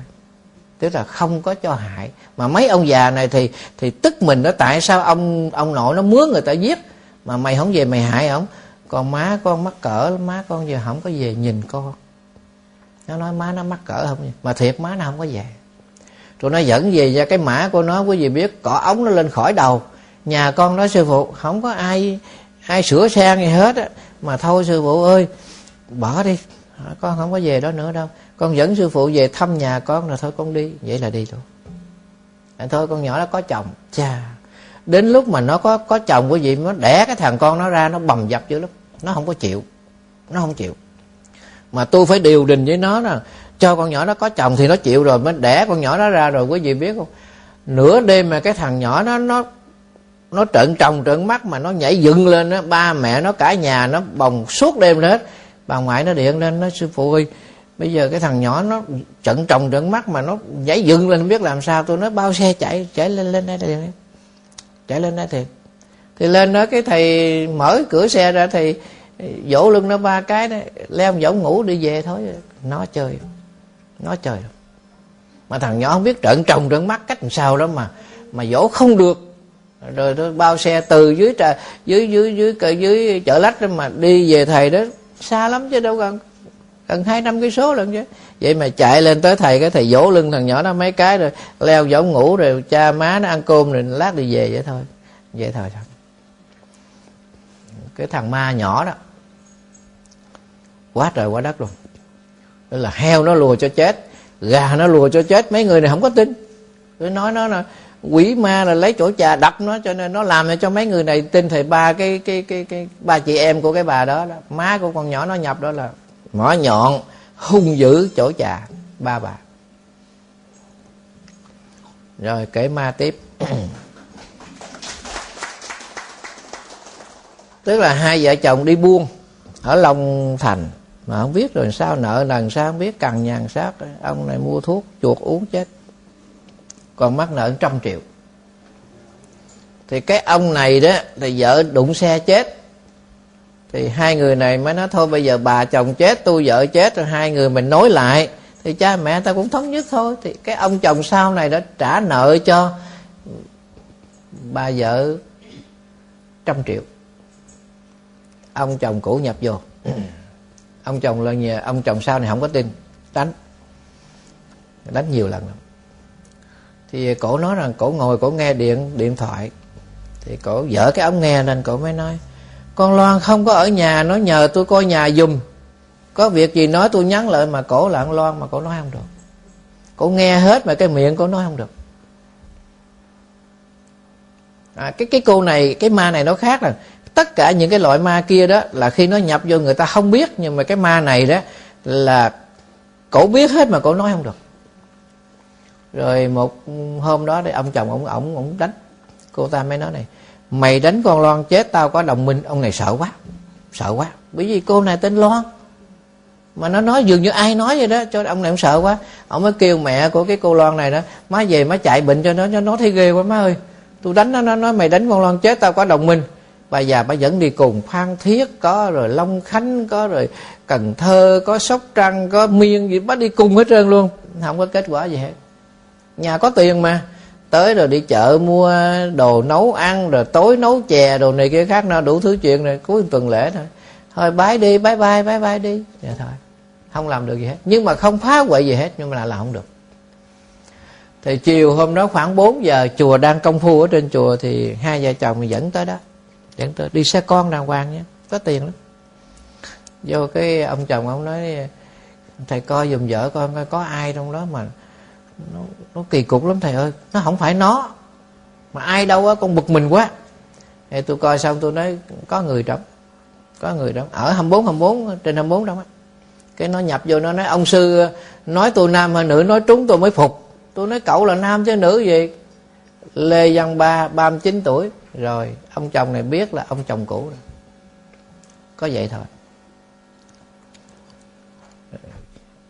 Tức là không có cho hại. Mà mấy ông già này thì thì tức mình đó tại sao ông ông nội nó mướn người ta giết? Mà mày không về mày hại không, còn má con mắc cỡ má con giờ không có về nhìn con. Nó nói má nó mắc cỡ không mà thiệt má nó không có về. Tụi nó dẫn về ra cái mã của nó quý vị biết cỏ ống nó lên khỏi đầu. Nhà con nói sư phụ không có ai ai sửa sang gì hết á. Mà thôi sư phụ ơi bỏ đi con không có về đó nữa đâu. Con dẫn sư phụ về thăm nhà con là thôi con đi. Vậy là đi luôn à, thôi con nhỏ nó có chồng. Cha đến lúc mà nó có có chồng quý vị nó đẻ cái thằng con nó ra nó bầm dập dữ lắm. Nó không có chịu. Nó không chịu. Mà tôi phải điều đình với nó là cho con nhỏ nó có chồng thì nó chịu rồi mới đẻ con nhỏ nó ra rồi quý vị biết không? Nửa đêm mà cái thằng nhỏ nó nó nó trợn tròng trợn mắt mà nó nhảy dựng lên đó ba mẹ nó cả nhà nó bồng suốt đêm hết bà ngoại nó điện lên nó sư phụ ơi bây giờ cái thằng nhỏ nó trận trồng trận mắt mà nó nhảy dựng lên không biết làm sao. Tôi nói bao xe chạy chạy lên lên đây liền chạy lên đây thiệt. Thì lên đó cái thầy mở cửa xe ra thì vỗ lưng nó ba cái đó leo võng ngủ đi về thôi. Nó chơi nó chơi. Mà thằng nhỏ không biết trận trồng trận mắt cách làm sao đó mà mà dỗ không được. Rồi tôi bao xe từ dưới trà dưới dưới dưới dưới, dưới chợ lách đó mà đi về thầy đó xa lắm chứ, đâu cần gần hai năm cây số lần chứ. Vậy mà chạy lên tới thầy, cái thầy vỗ lưng thằng nhỏ nó mấy cái rồi leo võng ngủ rồi cha má nó ăn cơm rồi lát đi về vậy thôi. Vậy thôi thôi. Cái thằng ma nhỏ đó, quá trời quá đất luôn. Đó là heo nó lùa cho chết, gà nó lùa cho chết, mấy người này không có tin. Cứ nói nó là quỷ ma là lấy chỗ trà đập nó cho nên nó làm cho mấy người này tin thầy ba cái cái cái cái ba chị em của cái bà đó, đó. Má của con nhỏ nó nhập đó là mỏ nhọn hung dữ chỗ trà ba bà. Rồi kể ma tiếp. Tức là hai vợ chồng đi buôn ở long thành mà không biết rồi sao nợ lần sao không biết cằn nhàn sát ông này mua thuốc chuột uống chết còn mắc nợ trăm triệu. Thì cái ông này đó thì vợ đụng xe chết. Thì hai người này mới nói, thôi bây giờ bà chồng chết, tôi vợ chết, rồi hai người mình nối lại. Thì cha mẹ ta cũng thống nhất thôi. Thì cái ông chồng sau này đã trả nợ cho bà vợ trăm triệu. Ông chồng cũ nhập vô. Ông chồng là nhà, ông chồng sau này không có tin. Đánh. Đánh nhiều lần lắm thì cổ nói rằng cổ ngồi cổ nghe điện điện thoại. Thì cổ dở cái ống nghe nên cổ mới nói con loan không có ở nhà nó nhờ tôi coi nhà dùm có việc gì nói tôi nhắn lại mà cổ là loan mà cổ nói không được. Cổ nghe hết mà cái miệng cổ nói không được. À, cái cái cô này cái ma này nó khác là tất cả những cái loại ma kia đó là khi nó nhập vô người ta không biết nhưng mà cái ma này đó là cổ biết hết mà cổ nói không được rồi một hôm đó thì ông chồng ông ổng ổng đánh. Cô ta mới nói này, mày đánh con loan chết, tao có đồng minh. Ông này sợ quá sợ quá. Bởi vì cô này tên loan. Mà nó nói dường như ai nói vậy đó, cho ông này ông sợ quá. Ông mới kêu mẹ của cái cô loan này đó, má về má chạy bệnh cho nó cho nó thấy ghê quá má ơi. Tôi đánh nó nó nói mày đánh con loan chết, tao có đồng minh. Bà già bà dẫn đi cùng, phan thiết có, rồi long khánh có, rồi cần thơ có, sóc trăng có, miên gì bắt đi cùng hết trơn luôn. Không có kết quả gì hết nhà có tiền mà. Tới rồi đi chợ mua đồ nấu ăn, rồi tối nấu chè đồ này kia khác, nó đủ thứ chuyện rồi, cuối tuần lễ thôi. Thôi, bái đi, bái bai bái bai đi. Vậy thôi, không làm được gì hết. Nhưng mà không phá hoại gì hết, nhưng mà là làm không được. Thì chiều hôm đó khoảng 4 giờ, chùa đang công phu ở trên chùa, thì hai vợ chồng dẫn tới đó. Dẫn tới, đi xe con đàng hoàng nhé, có tiền lắm. Vô cái ông chồng ông nói, thầy coi dùm vợ con coi có ai trong đó mà nó, nó kỳ cục lắm thầy ơi. Nó không phải nó mà ai đâu á con bực mình quá. Thì tôi coi xong tôi nói có người trong có người đó. Ở 24 24 trên 24 đâu á. Cái nó nhập vô nó nói ông sư nói tôi nam hay nữ nói trúng tôi mới phục. Tôi nói cậu là nam chứ nữ gì? Lê văn ba 39 tuổi. Rồi ông chồng này biết là ông chồng cũ rồi. Có vậy thôi.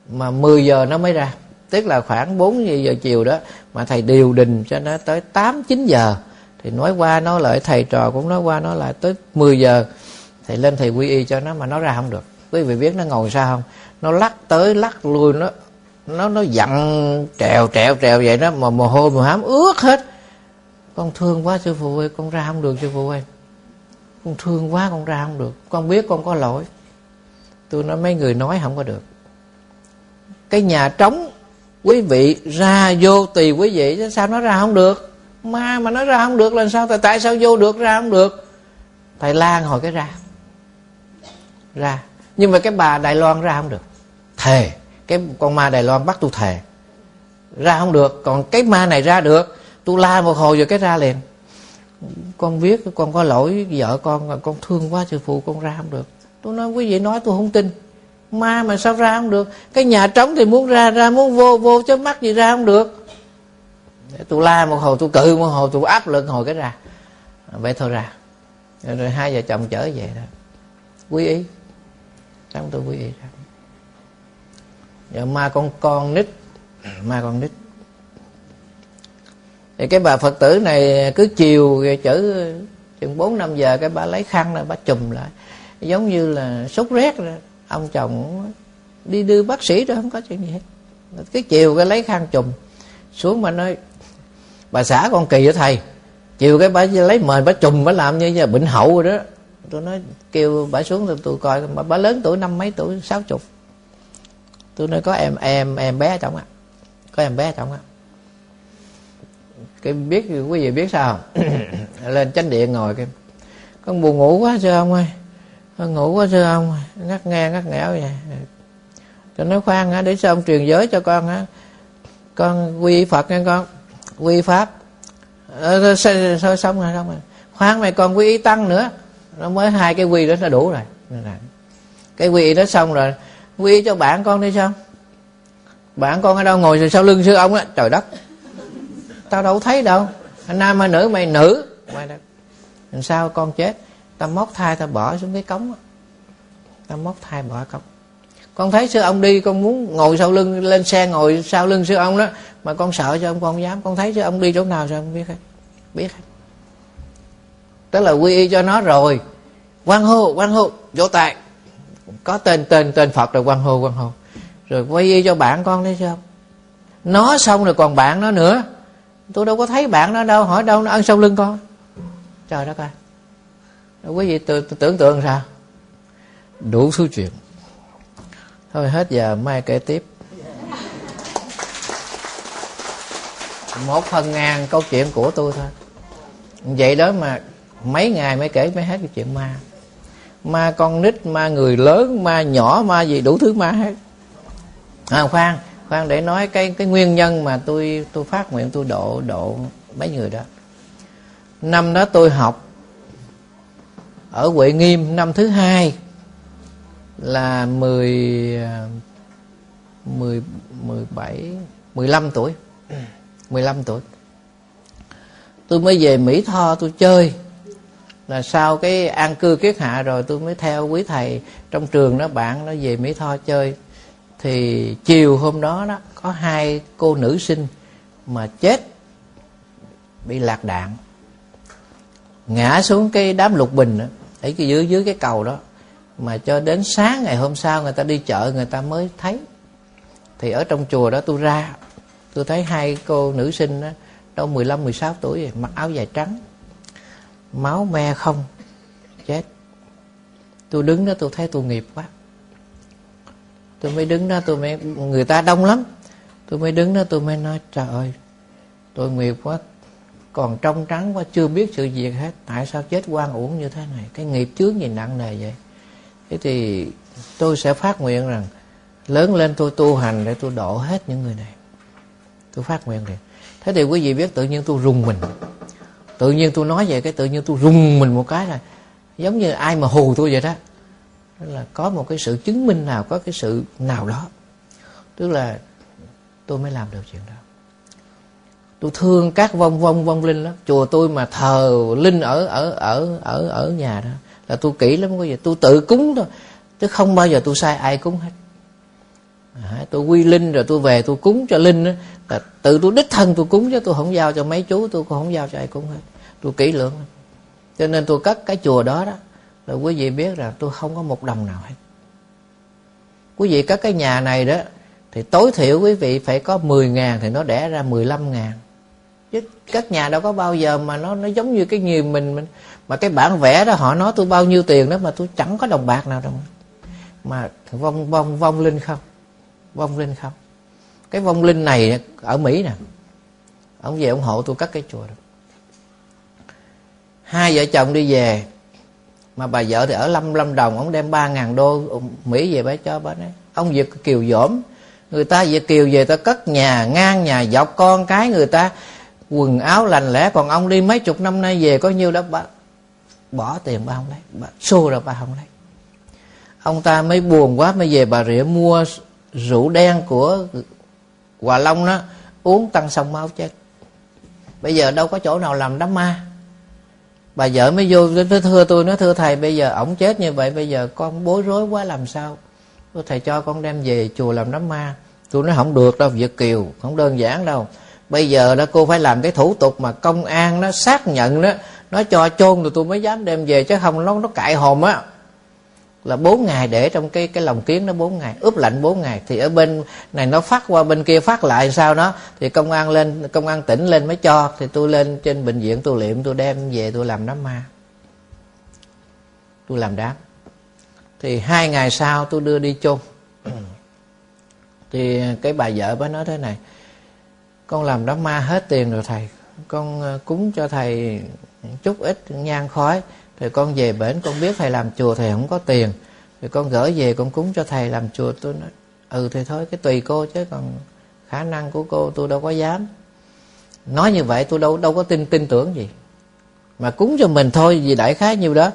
Mà 10 giờ nó mới ra tức là khoảng 4 giờ chiều đó, mà thầy điều đình cho nó tới 8 9 giờ. Thì nói qua nói lại, thầy trò cũng nói qua nói lại tới 10 giờ. Thầy lên thầy quy y cho nó mà nó ra không được. Quý vị biết nó ngồi sao không? Nó lắc tới, lắc lui, nó nó nó dặn trèo trèo trèo vậy đó, mà mồ hôi, mồ hám ướt hết. Con thương quá sư phụ ơi, con ra không được sư phụ ơi. Con thương quá, con ra không được. Con biết con có lỗi. Tôi nói mấy người nói không có được. Cái nhà trống quý vị ra vô tùy quý vị chứ sao nó ra không được? Ma mà nó ra không được là sao? Tại tại sao vô được, ra không được? Thầy lan hồi cái ra. Ra. Nhưng mà cái bà đài loan ra không được. Thề. Cái con ma đài loan bắt tôi thề. Ra không được. Còn cái ma này ra được. Tôi la một hồi rồi cái ra liền. Con biết con có lỗi vợ con con thương quá sư phụ, con ra không được. Tôi nói, quý vị nói tôi không tin ma mà sao ra không được? Cái nhà trống thì muốn ra ra muốn vô vô chứ mắt gì ra không được. Tôi la một hồi tôi cự một hồi tôi áp lực hồi cái ra. À, vậy thôi ra. Rồi, rồi hai vợ chồng trở về đó. Quý ý. Trong tôi quý ý ra. Giờ ma con con nít. Ma con nít. Thì cái bà phật tử này cứ chiều chữ chừng bốn năm giờ cái bà lấy khăn ra bà chùm lại. Giống như là sốt rét rồi ông chồng đi đưa bác sĩ rồi không có chuyện gì hết. Cái chiều cái lấy khăn chùm xuống mà nói bà xã con kỳ với thầy? Chiều cái bà lấy mền bà chùm bà làm như là bệnh hậu rồi đó. Tôi nói kêu bà xuống tôi, tôi coi bà, bà lớn tuổi năm mấy tuổi sáu chục. Tôi nói có em em em bé trong á. Có em bé trong á. Cái biết quý vị biết sao lên chánh điện ngồi cái con buồn ngủ quá chưa ông ơi? Ngủ quá sư ông, ngắt nghe, ngắt ngẽo vậy. Cho nó khoan á, để sao ông truyền giới cho con á. Con quy phật nha con, quy pháp. Ờ, thôi xong rồi xong rồi. Khoan mày còn quy y tăng nữa. Nó mới hai cái quy đó nó đủ rồi. Cái quy đó xong rồi, quy cho bạn con đi sao? Bạn con ở đâu ngồi sau lưng sư ông á? Trời đất. Tao đâu thấy đâu. Anh nam hay nữ, mày nữ. Mày đó. làm sao con chết? Ta móc thai, ta bỏ xuống cái cống ta móc thai, bỏ cống. Con thấy sư ông đi, con muốn ngồi sau lưng, lên xe ngồi sau lưng sư ông đó, mà con sợ cho ông con không dám. Con thấy sư ông đi chỗ nào sao không biết hết biết hết. Tức là quy y cho nó rồi. Quan hô quan hô vỗ tay có tên tên tên phật rồi quan hô quan hô. Rồi quy y cho bạn con đấy sao? Nó xong rồi còn bạn nó nữa. Tôi đâu có thấy bạn nó đâu, hỏi đâu, nó ăn sau lưng con. Trời đất ơi quý vị tự, tưởng tượng sao đủ số chuyện. Thôi hết giờ mai kể tiếp. Một phần ngàn câu chuyện của tôi thôi. Vậy đó mà mấy ngày mới kể mới hết cái chuyện ma. Ma con nít ma người lớn ma nhỏ ma gì đủ thứ ma hết. À khoan khoan để nói cái cái nguyên nhân mà tôi tôi phát nguyện tôi độ độ mấy người đó. Năm đó tôi học ở Huệ Nghiêm năm thứ hai là mười à, mười mười bảy mười lăm tuổi. mười lăm tuổi. Tôi mới về Mỹ Tho tôi chơi. Là sau cái an cư kiết hạ rồi tôi mới theo quý thầy trong trường đó bạn nó về Mỹ Tho chơi. Thì chiều hôm đó đó có hai cô nữ sinh mà chết bị lạc đạn. Ngã xuống cái đám lục bình đó, ở cái dưới dưới cái cầu đó mà cho đến sáng ngày hôm sau người ta đi chợ người ta mới thấy. Thì ở trong chùa đó tôi ra tôi thấy hai cô nữ sinh đó đâu 15 16 tuổi rồi, mặc áo dài trắng máu me không chết. Tôi đứng đó tôi thấy tôi nghiệp quá. Tôi mới đứng đó tôi mới người ta đông lắm. Tôi mới đứng đó tôi mới nói trời ơi tôi nghiệp quá còn trong trắng quá, chưa biết sự việc hết. Tại sao chết quan uổng như thế này? Cái nghiệp chướng gì nặng nề vậy? Thế thì tôi sẽ phát nguyện rằng, lớn lên tôi tu hành để tôi độ hết những người này. Tôi phát nguyện liền. Thế thì quý vị biết tự nhiên tôi rùng mình. Tự nhiên tôi nói vậy cái tự nhiên tôi rùng mình một cái là giống như ai mà hù tôi vậy đó. Là có một cái sự chứng minh nào, có cái sự nào đó. Tức là tôi mới làm được chuyện đó tôi thương các vong vong vong linh lắm. Chùa tôi mà thờ linh ở ở ở ở ở nhà đó là tôi kỹ lắm. Có gì? Tôi tự cúng thôi. Chứ không bao giờ tôi sai ai cúng hết. À, tôi quy linh rồi tôi về tôi cúng cho linh đó, là tự tôi đích thân tôi cúng chứ tôi không giao cho mấy chú tôi cũng không giao cho ai cúng hết. Tôi kỹ lưỡng. Cho nên tôi cất cái chùa đó đó. Là quý vị biết rằng tôi không có một đồng nào hết. Quý vị cất cái nhà này đó thì tối thiểu quý vị phải có 10 ngàn thì nó đẻ ra 15 ngàn chứ các nhà đâu có bao giờ mà nó nó giống như cái nhiều mình mình, mà cái bản vẽ đó, họ nói tôi bao nhiêu tiền đó mà tôi chẳng có đồng bạc nào đâu. Mà vong vong vong linh không? Vong linh không? Cái vong linh này ở mỹ nè, ông về ủng hộ tôi cắt cái chùa đó. Hai vợ chồng đi về, mà bà vợ thì ở lâm lâm đồng, ông đem ba ngàn đô mỹ về bà cho bà ấy ông việt kiều dỗm, người ta việt kiều về ta cất nhà, ngang nhà, dọc con cái người ta quần áo lành lẽ, còn ông đi mấy chục năm nay về có nhiêu đó bà bỏ tiền bà không lấy, bà xô rồi bà không lấy. Ông ta mới buồn quá, mới về bà rịa mua rượu đen của hòa long đó, uống tăng sông máu chết. Bây giờ đâu có chỗ nào làm đám ma. Bà vợ mới vô, nó thưa tôi, nó thưa thầy, bây giờ ổng chết như vậy, bây giờ con bối rối quá, làm sao? Thầy, cho con đem về chùa làm đám ma. Tôi nói không được đâu, việt kiều, không đơn giản đâu bây giờ đó cô phải làm cái thủ tục mà công an nó xác nhận đó, nó cho chôn rồi tôi mới dám đem về chứ không, nó nó cãi hồn á. Là bốn ngày để trong cái cái lồng kiến nó bốn ngày, ướp lạnh bốn ngày. Thì ở bên này nó phát qua bên kia phát lại sao đó, thì công an lên, công an tỉnh lên mới cho. Thì tôi lên trên bệnh viện tôi liệm, tôi đem về tôi làm đám ma. Tôi làm đám. Thì hai ngày sau tôi đưa đi chôn. Thì cái bà vợ mới nói thế này con làm đám ma hết tiền rồi thầy. Con ờ, cúng cho thầy chút ít nhang khói. Thì con về bển, con biết thầy làm chùa thầy không có tiền. Thì con gửi về, con cúng cho thầy làm chùa. Tôi nói ừ thì thôi, cái tùy cô chứ, còn khả năng của cô tôi đâu có dám. Nói như vậy tôi đâu đâu có tin tin tưởng gì. Mà cúng cho mình thôi, vì đại khái nhiêu đó.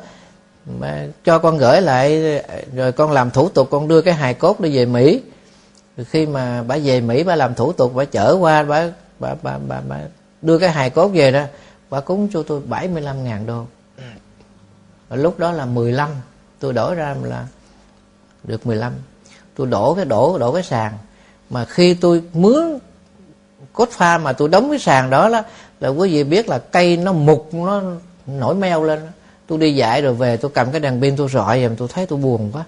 Mà cho con gửi lại, rồi con làm thủ tục, con đưa cái hài cốt đi về mỹ khi mà bà về mỹ bà làm thủ tục bà chở qua bà bà bà bà, bà đưa cái hài cốt về đó bà cúng cho tôi 75 ngàn đô. Và lúc đó là 15 tôi đổi ra là được 15 tôi đổ cái đổ đổ cái sàn. Mà khi tôi mướn cốt pha mà tôi đóng cái sàn đó đó là quý vị biết là cây nó mục nó nổi meo lên. Tôi đi dạy rồi về tôi cầm cái đèn pin tôi rọi rồi tôi thấy tôi buồn quá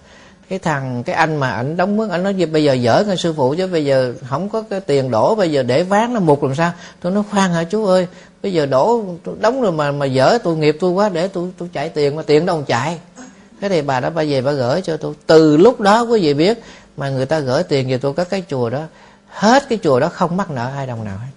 cái thằng, cái anh mà ảnh đóng mướn, ảnh nói gì bây giờ dở cái sư phụ chứ, bây giờ không có cái tiền đổ, bây giờ để ván nó mục làm sao? Tôi nói, khoan hả chú ơi, bây giờ đổ đóng rồi mà mà dở tôi nghiệp tôi quá, để tôi tôi chạy tiền, mà tiền đâu chạy. Cái thì bà đó bà về bà gửi cho tôi. Từ lúc đó quý vị biết mà người ta gửi tiền về tôi các cái chùa đó, hết cái chùa đó không mắc nợ hai đồng nào hết.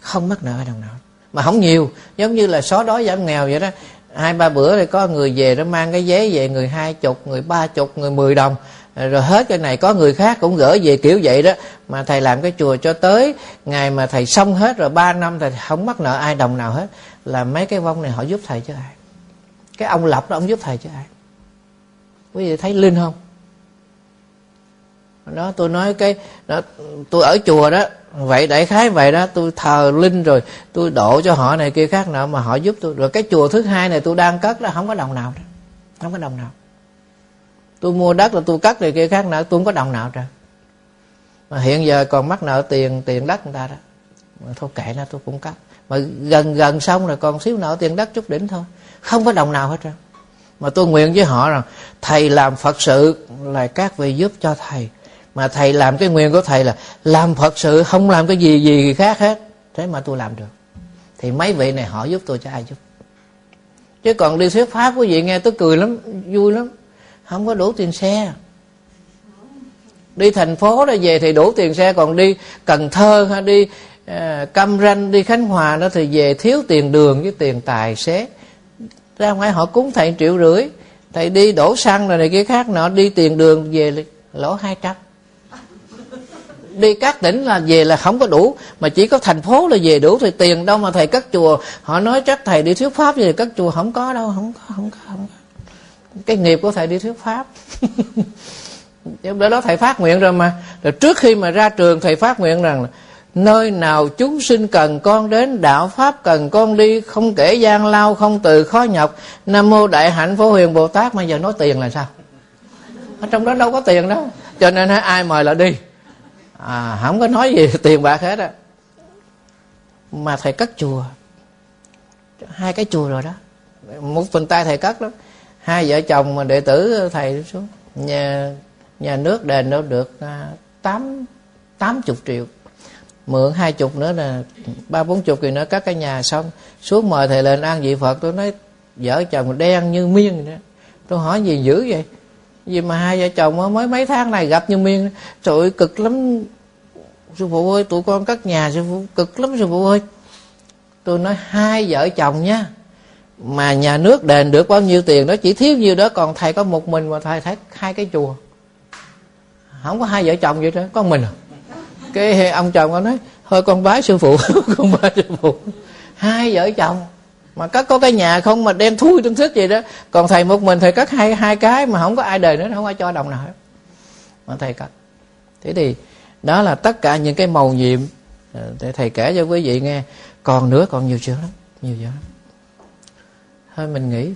Không mắc nợ hai đồng nào mà không nhiều, giống như là xóa đói giảm nghèo vậy đó hai, ba bữa thì có người về nó mang cái giấy về, người hai chục, người ba chục, người mười đồng. Rồi hết cái này, có người khác cũng gửi về kiểu vậy đó. Mà thầy làm cái chùa cho tới ngày mà thầy xong hết rồi, ba năm thầy không mắc nợ ai đồng nào hết. Là mấy cái vong này họ giúp thầy chứ ai? Cái ông lập đó, ông giúp thầy chứ ai? Quý vị thấy linh không? Đó tôi nói cái đó, tôi ở chùa đó vậy đại khái vậy đó tôi thờ linh rồi tôi độ cho họ này kia khác nào mà họ giúp tôi. Rồi cái chùa thứ hai này tôi đang cất đó không có đồng nào đó không có đồng nào. Tôi mua đất là tôi cất này kia khác nào tôi không có đồng nào trời. Mà hiện giờ còn mắc nợ tiền tiền đất người ta đó. Mà thôi kệ nó tôi cũng cất. Mà gần gần xong rồi còn xíu nợ tiền đất chút đỉnh thôi. Không có đồng nào hết trơn. Mà tôi nguyện với họ rằng thầy làm phật sự là các vị giúp cho thầy mà thầy làm cái nguyện của thầy là làm phật sự không làm cái gì gì khác hết. Thế mà tôi làm được. Thì mấy vị này họ giúp tôi cho ai giúp? Chứ còn đi thuyết pháp quý vị nghe tôi cười lắm vui lắm. Không có đủ tiền xe. Đi thành phố đó về thì đủ tiền xe còn đi cần thơ hay đi à, cam ranh đi khánh hòa đó thì về thiếu tiền đường với tiền tài xế. Ra ngoài họ cúng thầy triệu rưỡi. Thầy đi đổ xăng rồi này kia khác nọ đi tiền đường về lỗ hai trăm đi các tỉnh là về là không có đủ mà chỉ có thành phố là về đủ thì tiền đâu mà thầy cất chùa. Họ nói chắc thầy đi thuyết pháp gì cất chùa không có đâu không có không có, không có. cái nghiệp của thầy đi thuyết pháp. Đó đó thầy phát nguyện rồi mà. Rồi trước khi mà ra trường thầy phát nguyện rằng là nơi nào chúng sinh cần con đến đạo pháp cần con đi không kể gian lao không từ khó nhọc. Nam mô đại hạnh phổ huyền bồ tát. Mà giờ nói tiền là sao? Ở trong đó đâu có tiền đâu. Cho nên ai mời là đi à, không có nói gì tiền bạc hết á. Mà thầy cất chùa. Hai cái chùa rồi đó. Một phần tay thầy cất đó hai vợ chồng mà đệ tử thầy xuống. Nhà nhà nước đền nó được à, tám tám chục triệu. Mượn hai chục nữa là ba bốn chục thì nữa các cái nhà xong. Xuống mời thầy lên ăn vị phật. Tôi nói vợ chồng đen như miên vậy đó. Tôi hỏi gì dữ vậy? Vì mà hai vợ chồng mới mấy tháng này gặp như miên. Trời ơi, cực lắm. Sư phụ ơi, tụi con cất nhà, sư phụ cực lắm, sư phụ ơi. Tôi nói, hai vợ chồng nha, mà nhà nước đền được bao nhiêu tiền đó, chỉ thiếu nhiêu đó, còn thầy có một mình mà thầy thấy hai cái chùa. Không có hai vợ chồng vậy đó, có mình à? Cái ông chồng con nói, thôi con bái sư phụ, con bái sư phụ. Hai vợ chồng mà cất có cái nhà không mà đem thui tương thích gì đó. Còn thầy một mình, thầy cất hai hai cái mà không có ai đời nữa, không ai cho đồng nào hết. Mà thầy cất. Thế thì đó là tất cả những cái màu nhiệm. Ờ, Để thầy kể cho quý vị nghe. Còn nữa, còn nhiều chuyện lắm, nhiều chuyện lắm. Thôi mình nghĩ